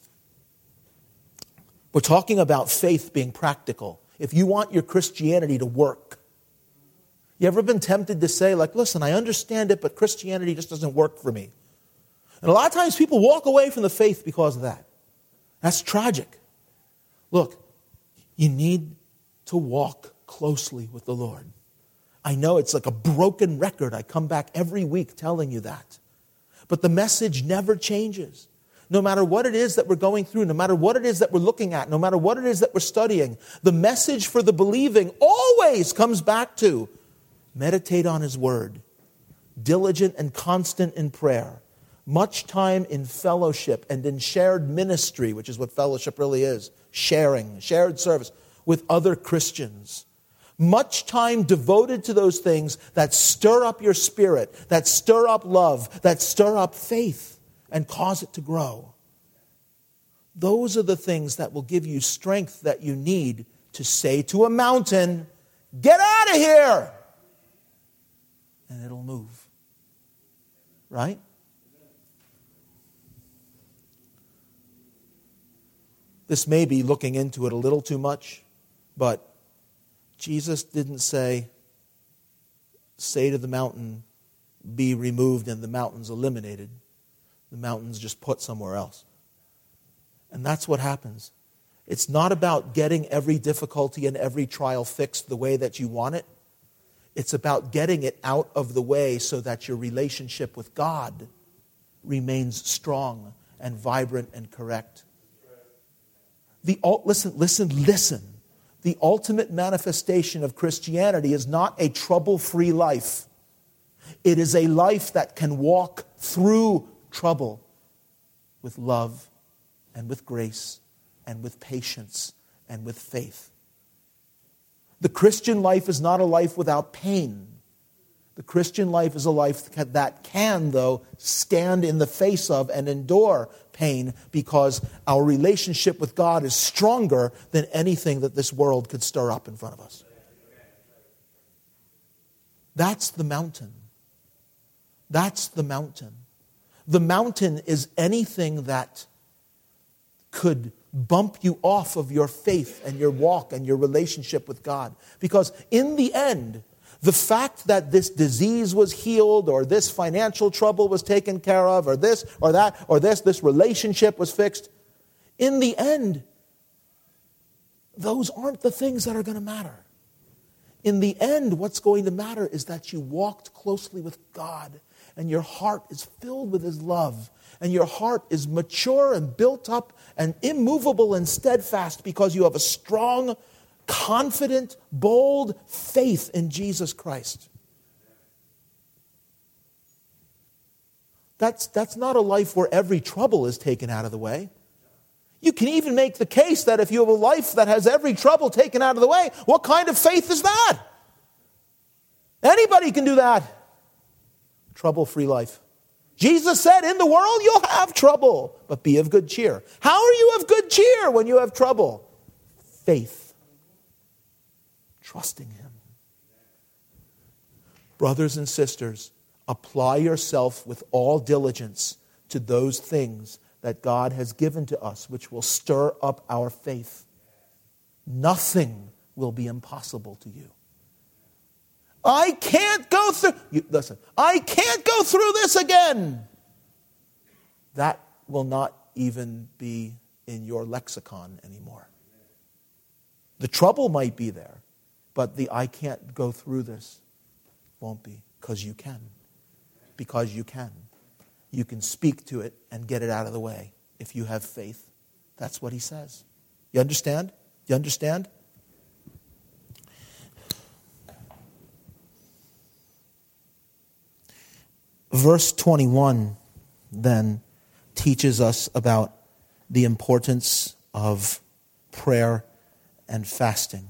Speaker 1: we're talking about faith being practical if you want your Christianity to work. You ever been tempted to say, like, listen, I understand it, but Christianity just doesn't work for me? And a lot of times people walk away from the faith because of that. That's tragic. Look, you need to walk closely with the Lord. I know it's like a broken record. I come back every week telling you that. But the message never changes no matter what it is that we're going through, no matter what it is that we're looking at, no matter what it is that we're studying, the message for the believing always comes back to meditate on His Word, diligent and constant in prayer, much time in fellowship and in shared ministry, which is what fellowship really is sharing, shared service with other Christians. Much time devoted to those things that stir up your spirit, that stir up love, that stir up faith and cause it to grow. Those are the things that will give you strength that you need to say to a mountain, Get out of here! And it'll move. Right? This may be looking into it a little too much, but Jesus didn't say, Say to the mountain, be removed and the mountain's eliminated the mountain's just put somewhere else. And that's what happens. It's not about getting every difficulty and every trial fixed the way that you want it. It's about getting it out of the way so that your relationship with God remains strong and vibrant and correct. The, listen, listen, listen. The ultimate manifestation of Christianity is not a trouble free life. It is a life that can walk through trouble with love and with grace and with patience and with faith. The Christian life is not a life without pain. The Christian life is a life that can, though, stand in the face of and endure pain because our relationship with God is stronger than anything that this world could stir up in front of us. That's the mountain. That's the mountain. The mountain is anything that could bump you off of your faith and your walk and your relationship with God. Because in the end, the fact that this disease was healed or this financial trouble was taken care of or this or that or this, this relationship was fixed, in the end, those aren't the things that are going to matter. In the end, what's going to matter is that you walked closely with God and your heart is filled with His love, and your heart is mature and built up and immovable and steadfast because you have a strong, confident, bold faith in Jesus Christ. That's, that's not a life where every trouble is taken out of the way. You can even make the case that if you have a life that has every trouble taken out of the way, what kind of faith is that? Anybody can do that trouble free life. Jesus said, In the world you'll have trouble, but be of good cheer. How are you of good cheer when you have trouble? Faith, trusting Him. Brothers and sisters, apply yourself with all diligence to those things that God has given to us, which will stir up our faith. Nothing will be impossible to you. I can't go through, you, listen, I can't go through this again. That will not even be in your lexicon anymore. The trouble might be there, but the I can't go through this won't be because you can. Because you can. You can speak to it and get it out of the way if you have faith. That's what he says. You understand? you understand? Verse 21 then teaches us about the importance of prayer and fasting.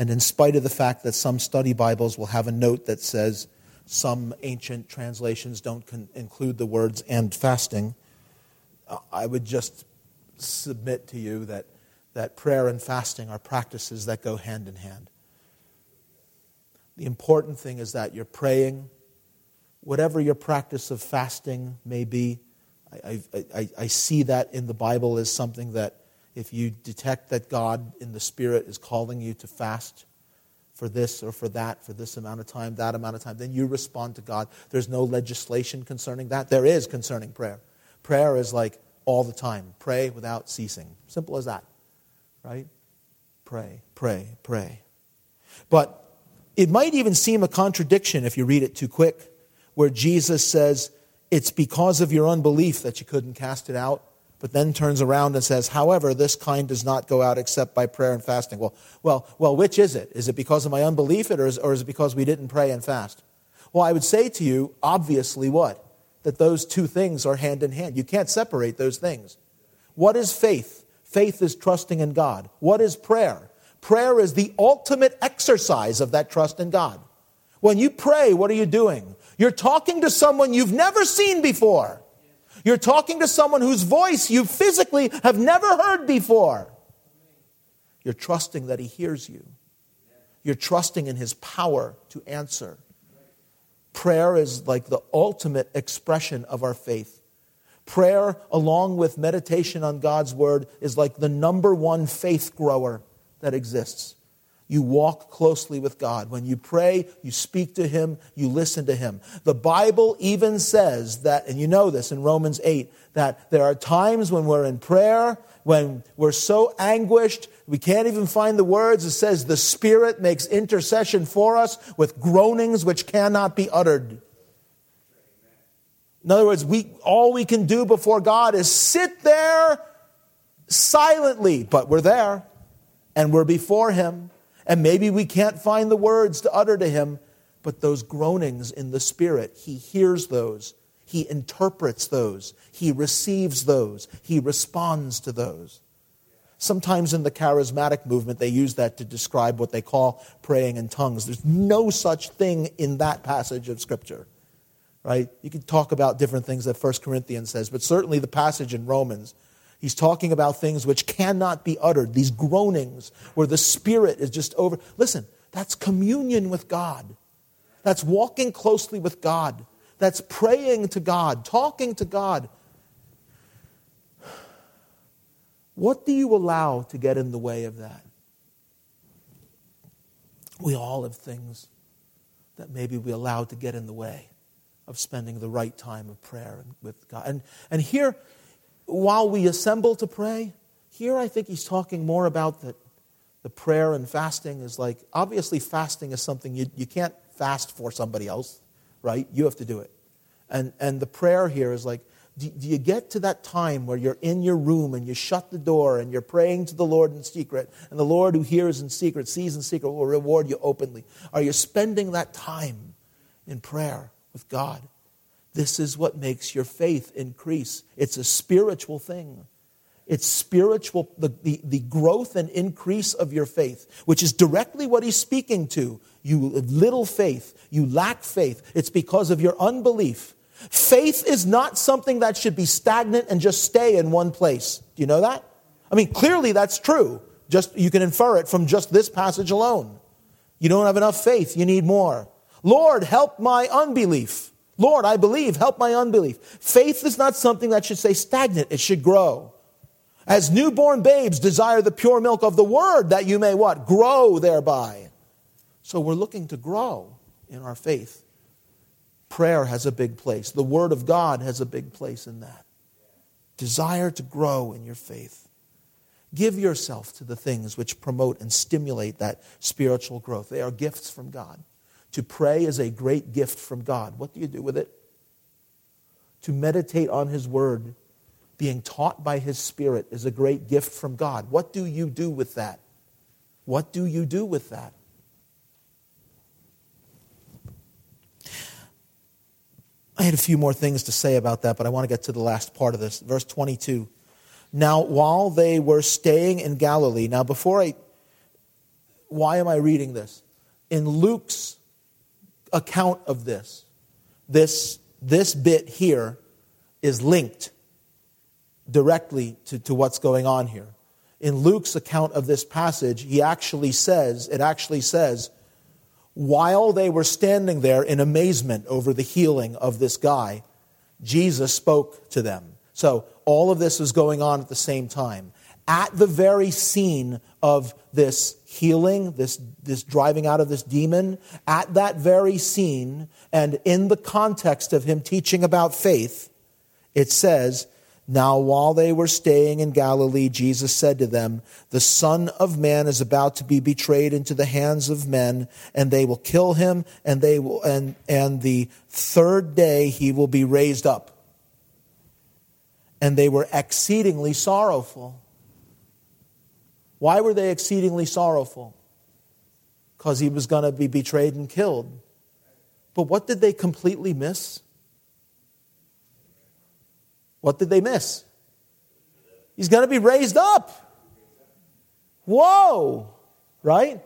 Speaker 1: And in spite of the fact that some study Bibles will have a note that says some ancient translations don't con- include the words and fasting, I would just submit to you that, that prayer and fasting are practices that go hand in hand. The important thing is that you're praying, whatever your practice of fasting may be. I, I, I, see that in the Bible as something that if you detect that God in the Spirit is calling you to fast for this or for that, for this amount of time, that amount of time, then you respond to God. There's no legislation concerning that. There is concerning prayer. Prayer is like all the time pray without ceasing. Simple as that, right? Pray, pray, pray. But it might even seem a contradiction if you read it too quick, where Jesus says, It's because of your unbelief that you couldn't cast it out but then turns around and says, however, this kind does not go out except by prayer and fasting. Well, well, well, which is it? Is it because of my unbelief or is, or is it because we didn't pray and fast? Well, I would say to you, obviously, what? That those two things are hand in hand. You can't separate those things. What is faith? Faith is trusting in God. What is prayer? Prayer is the ultimate exercise of that trust in God. When you pray, what are you doing? You're talking to someone you've never seen before. You're talking to someone whose voice you physically have never heard before. You're trusting that he hears you. You're trusting in his power to answer. Prayer is like the ultimate expression of our faith. Prayer, along with meditation on God's word, is like the number one faith grower that exists you walk closely with God. When you pray, you speak to Him, you listen to Him. The Bible even says that, and you know this in Romans 8, that there are times when we're in prayer, when we're so anguished, we can't even find the words. It says the Spirit makes intercession for us with groanings which cannot be uttered. In other words, we, all we can do before God is sit there silently, but we're there and we're before Him and maybe we can't find the words to utter to him, but those groanings in the Spirit, he hears those. He interprets those. He receives those. He responds to those. Sometimes in the charismatic movement, they use that to describe what they call praying in tongues. There's no such thing in that passage of Scripture, right? You could talk about different things that 1 Corinthians says, but certainly the passage in Romans He's talking about things which cannot be uttered, these groanings where the Spirit is just over. Listen, that's communion with God. That's walking closely with God. That's praying to God, talking to God. What do you allow to get in the way of that? We all have things that maybe we allow to get in the way of spending the right time of prayer with God. And, and here, while we assemble to pray, here I think he's talking more about that the prayer and fasting is like, obviously, fasting is something you, you can't fast for somebody else, right? You have to do it. And, and the prayer here is like, do, do you get to that time where you're in your room and you shut the door and you're praying to the Lord in secret, and the Lord who hears in secret, sees in secret, will reward you openly? Are you spending that time in prayer with God? This is what makes your faith increase. It's a spiritual thing. It's spiritual, the, the, the, growth and increase of your faith, which is directly what he's speaking to. You little faith, you lack faith. It's because of your unbelief. Faith is not something that should be stagnant and just stay in one place. Do you know that? I mean, clearly that's true. Just you can infer it from just this passage alone. You don't have enough faith, you need more. Lord, help my unbelief. Lord, I believe, help my unbelief. Faith is not something that should stay stagnant, it should grow. As newborn babes desire the pure milk of the word that you may what? Grow thereby. So we're looking to grow in our faith. Prayer has a big place. The word of God has a big place in that. Desire to grow in your faith. Give yourself to the things which promote and stimulate that spiritual growth. They are gifts from God. To pray is a great gift from God. What do you do with it? To meditate on His Word, being taught by His Spirit, is a great gift from God. What do you do with that? What do you do with that? I had a few more things to say about that, but I want to get to the last part of this. Verse 22. Now, while they were staying in Galilee, now before I, why am I reading this? In Luke's account of this, this, this bit here is linked directly to, to what's going on here. In Luke's account of this passage, he actually says, it actually says, while they were standing there in amazement over the healing of this guy, Jesus spoke to them. So all of this is going on at the same time. At the very scene of this healing, this, this driving out of this demon, at that very scene, and in the context of him teaching about faith, it says, Now while they were staying in Galilee, Jesus said to them, The Son of Man is about to be betrayed into the hands of men, and they will kill him, and they will and, and the third day he will be raised up and they were exceedingly sorrowful. Why were they exceedingly sorrowful? Because he was going to be betrayed and killed. But what did they completely miss? What did they miss? He's going to be raised up. Whoa, right?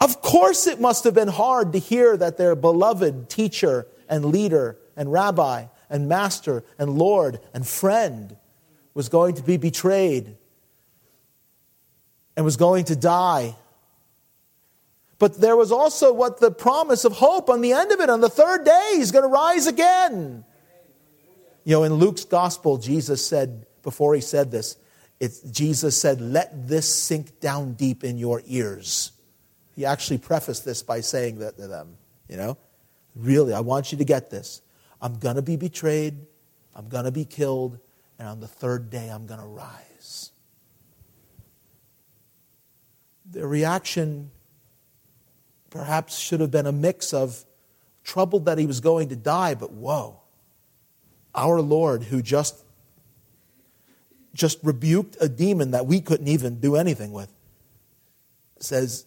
Speaker 1: Of course, it must have been hard to hear that their beloved teacher and leader and rabbi and master and Lord and friend was going to be betrayed and was going to die. But there was also what the promise of hope on the end of it. On the third day, he's going to rise again. You know, in Luke's gospel, Jesus said, before he said this, Jesus said, Let this sink down deep in your ears. He actually prefaced this by saying that to them, you know? Really, I want you to get this. I'm going to be betrayed, I'm going to be killed, and on the third day, I'm going to rise. The reaction perhaps should have been a mix of troubled that he was going to die, but whoa, our Lord, who just just rebuked a demon that we couldn't even do anything with, says,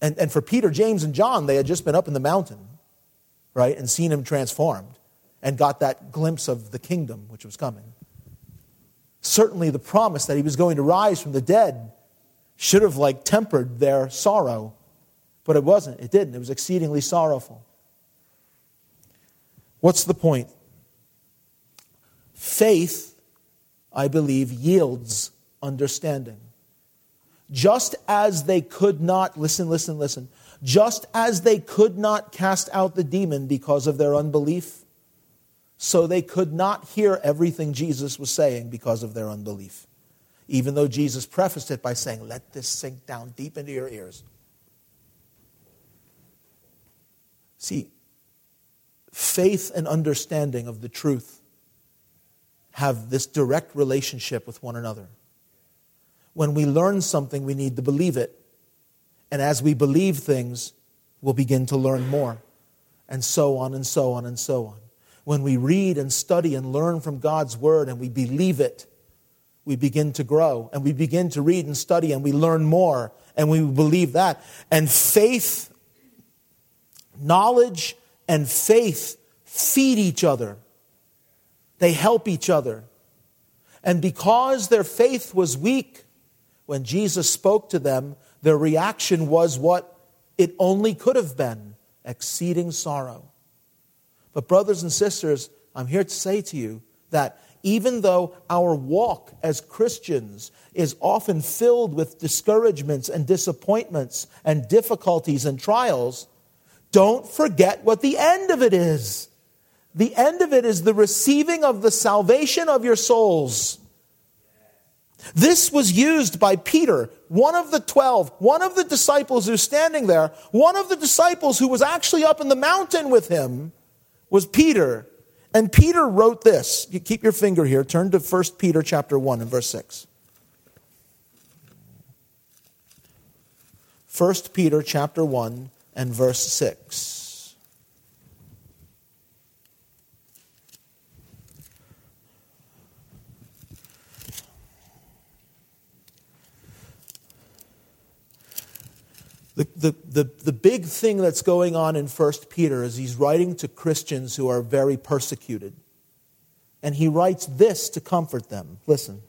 Speaker 1: and, and for Peter, James, and John, they had just been up in the mountain, right, and seen him transformed and got that glimpse of the kingdom which was coming. Certainly, the promise that he was going to rise from the dead should have like tempered their sorrow, but it wasn't. It didn't. It was exceedingly sorrowful. What's the point? Faith, I believe, yields understanding. Just as they could not, listen, listen, listen, just as they could not cast out the demon because of their unbelief, so they could not hear everything Jesus was saying because of their unbelief. Even though Jesus prefaced it by saying, Let this sink down deep into your ears. See, faith and understanding of the truth have this direct relationship with one another. When we learn something, we need to believe it. And as we believe things, we'll begin to learn more. And so on and so on and so on when we read and study and learn from God's Word and we believe it, we begin to grow and we begin to read and study and we learn more and we believe that. And faith, knowledge, and faith feed each other, they help each other. And because their faith was weak, when Jesus spoke to them, their reaction was what it only could have been exceeding sorrow. But, brothers and sisters, I'm here to say to you that even though our walk as Christians is often filled with discouragements and disappointments and difficulties and trials, don't forget what the end of it is. The end of it is the receiving of the salvation of your souls. This was used by Peter, one of the twelve, one of the disciples who's standing there, one of the disciples who was actually up in the mountain with him was Peter. And Peter wrote this. You keep your finger here. Turn to 1 Peter chapter 1 and verse 6. 1 Peter chapter 1 and verse 6. The, the, the, the big thing that's going on in 1 Peter is he's writing to Christians who are very persecuted. And he writes this to comfort them. Listen.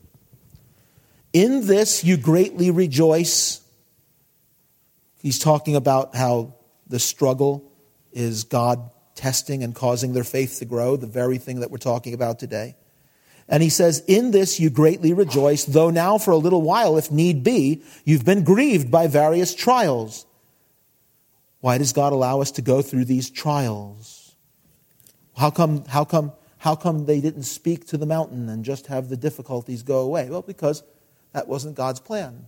Speaker 1: In this you greatly rejoice. He's talking about how the struggle is God testing and causing their faith to grow, the very thing that we're talking about today. And he says, In this you greatly rejoice, though now for a little while, if need be, you've been grieved by various trials. Why does God allow us to go through these trials? How come, how come, how come they didn't speak to the mountain and just have the difficulties go away? Well, because that wasn't God's plan.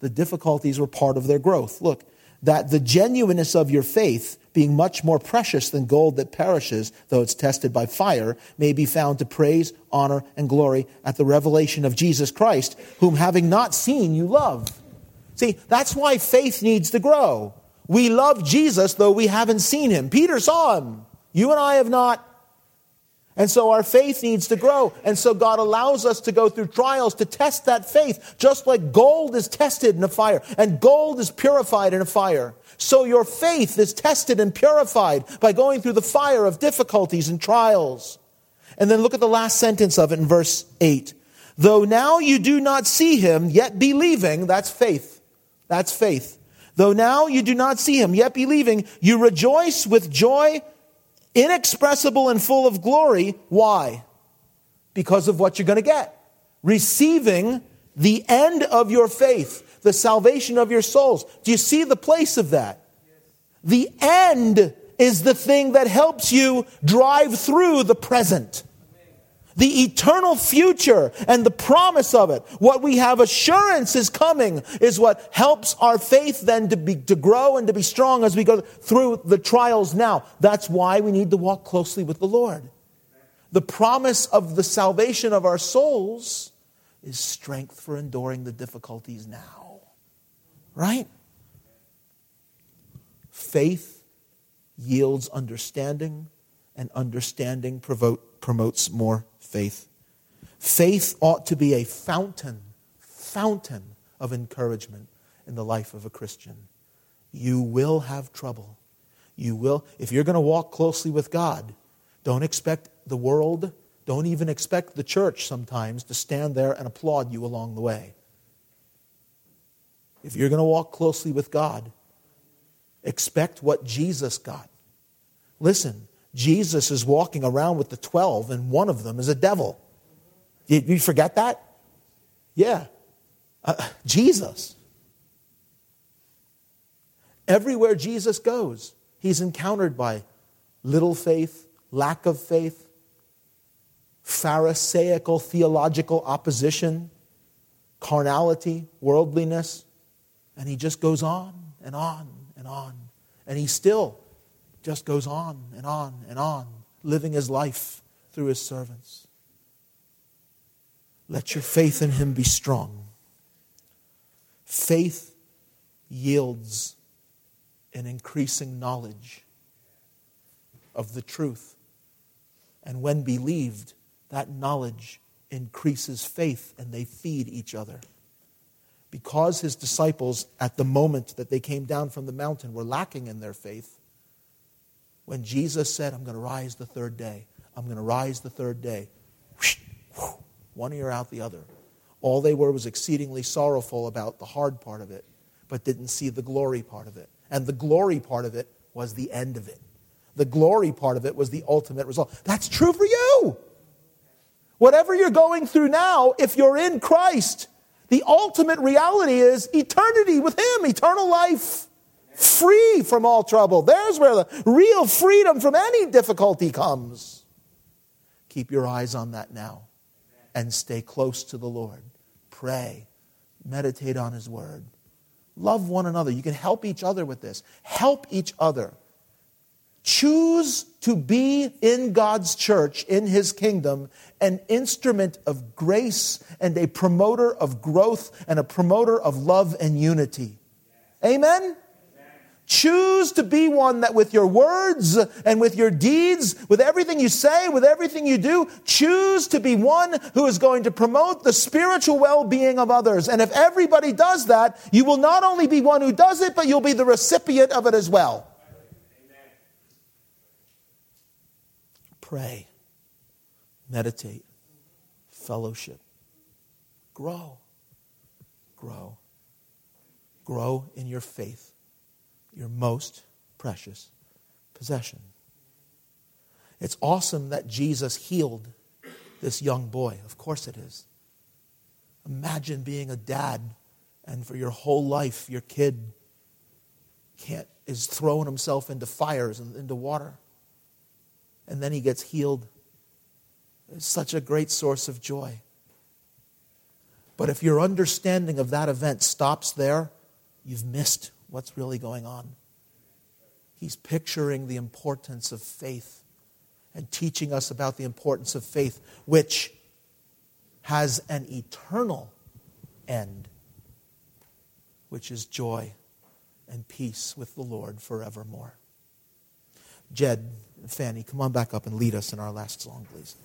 Speaker 1: The difficulties were part of their growth. Look, that the genuineness of your faith, being much more precious than gold that perishes, though it's tested by fire, may be found to praise, honor, and glory at the revelation of Jesus Christ, whom having not seen, you love. See, that's why faith needs to grow. We love Jesus, though we haven't seen him. Peter saw him. You and I have not. And so our faith needs to grow. And so God allows us to go through trials to test that faith, just like gold is tested in a fire and gold is purified in a fire. So your faith is tested and purified by going through the fire of difficulties and trials. And then look at the last sentence of it in verse 8. Though now you do not see him, yet believing, that's faith. That's faith. Though now you do not see him, yet believing, you rejoice with joy inexpressible and full of glory. Why? Because of what you're going to get. Receiving the end of your faith, the salvation of your souls. Do you see the place of that? The end is the thing that helps you drive through the present the eternal future and the promise of it, what we have assurance is coming, is what helps our faith then to, be, to grow and to be strong as we go through the trials now. That's why we need to walk closely with the Lord. The promise of the salvation of our souls is strength for enduring the difficulties now. Right? Faith yields understanding, and understanding promotes more faith. Faith ought to be a fountain, fountain of encouragement in the life of a Christian. You will have trouble. You will, if you're going to walk closely with God, don't expect the world, don't even expect the church sometimes to stand there and applaud you along the way. If you're going to walk closely with God, expect what Jesus got. Listen, Jesus is walking around with the 12, and one of them is a devil. Did you forget that? Yeah. Uh, Jesus. Everywhere Jesus goes, he's encountered by little faith, lack of faith, Pharisaical theological opposition, carnality, worldliness, and he just goes on and on and on. And he still just goes on and on and on, living his life through his servants. Let your faith in him be strong. Faith yields an increasing knowledge of the truth. And when believed, that knowledge increases faith and they feed each other. Because his disciples, at the moment that they came down from the mountain, were lacking in their faith, when Jesus said, I'm going to rise the third day, I'm going to rise the third day, one ear out the other. All they were was exceedingly sorrowful about the hard part of it, but didn't see the glory part of it. And the glory part of it was the end of it. The glory part of it was the ultimate result. That's true for you. Whatever you're going through now, if you're in Christ, the ultimate reality is eternity with Him, eternal life free from all trouble. There's where the real freedom from any difficulty comes. Keep your eyes on that now and stay close to the Lord. Pray, meditate on His Word. Love one another. You can help each other with this. Help each other. Choose to be in God's church, in His kingdom, an instrument of grace and a promoter of growth and a promoter of love and unity. Amen? Choose to be one that with your words and with your deeds, with everything you say, with everything you do, choose to be one who is going to promote the spiritual well-being of others. And if everybody does that, you will not only be one who does it, but you'll be the recipient of it as well. Pray, meditate, fellowship, grow, grow, grow in your faith your most precious possession. It's awesome that Jesus healed this young boy. Of course it is. Imagine being a dad and for your whole life your kid can't is throwing himself into fires and into water. And then he gets healed. It's such a great source of joy. But if your understanding of that event stops there, you've missed what's really going on. He's picturing the importance of faith and teaching us about the importance of faith, which has an eternal end, which is joy and peace with the Lord forevermore. Jed, Fanny, come on back up and lead us in our last song, please.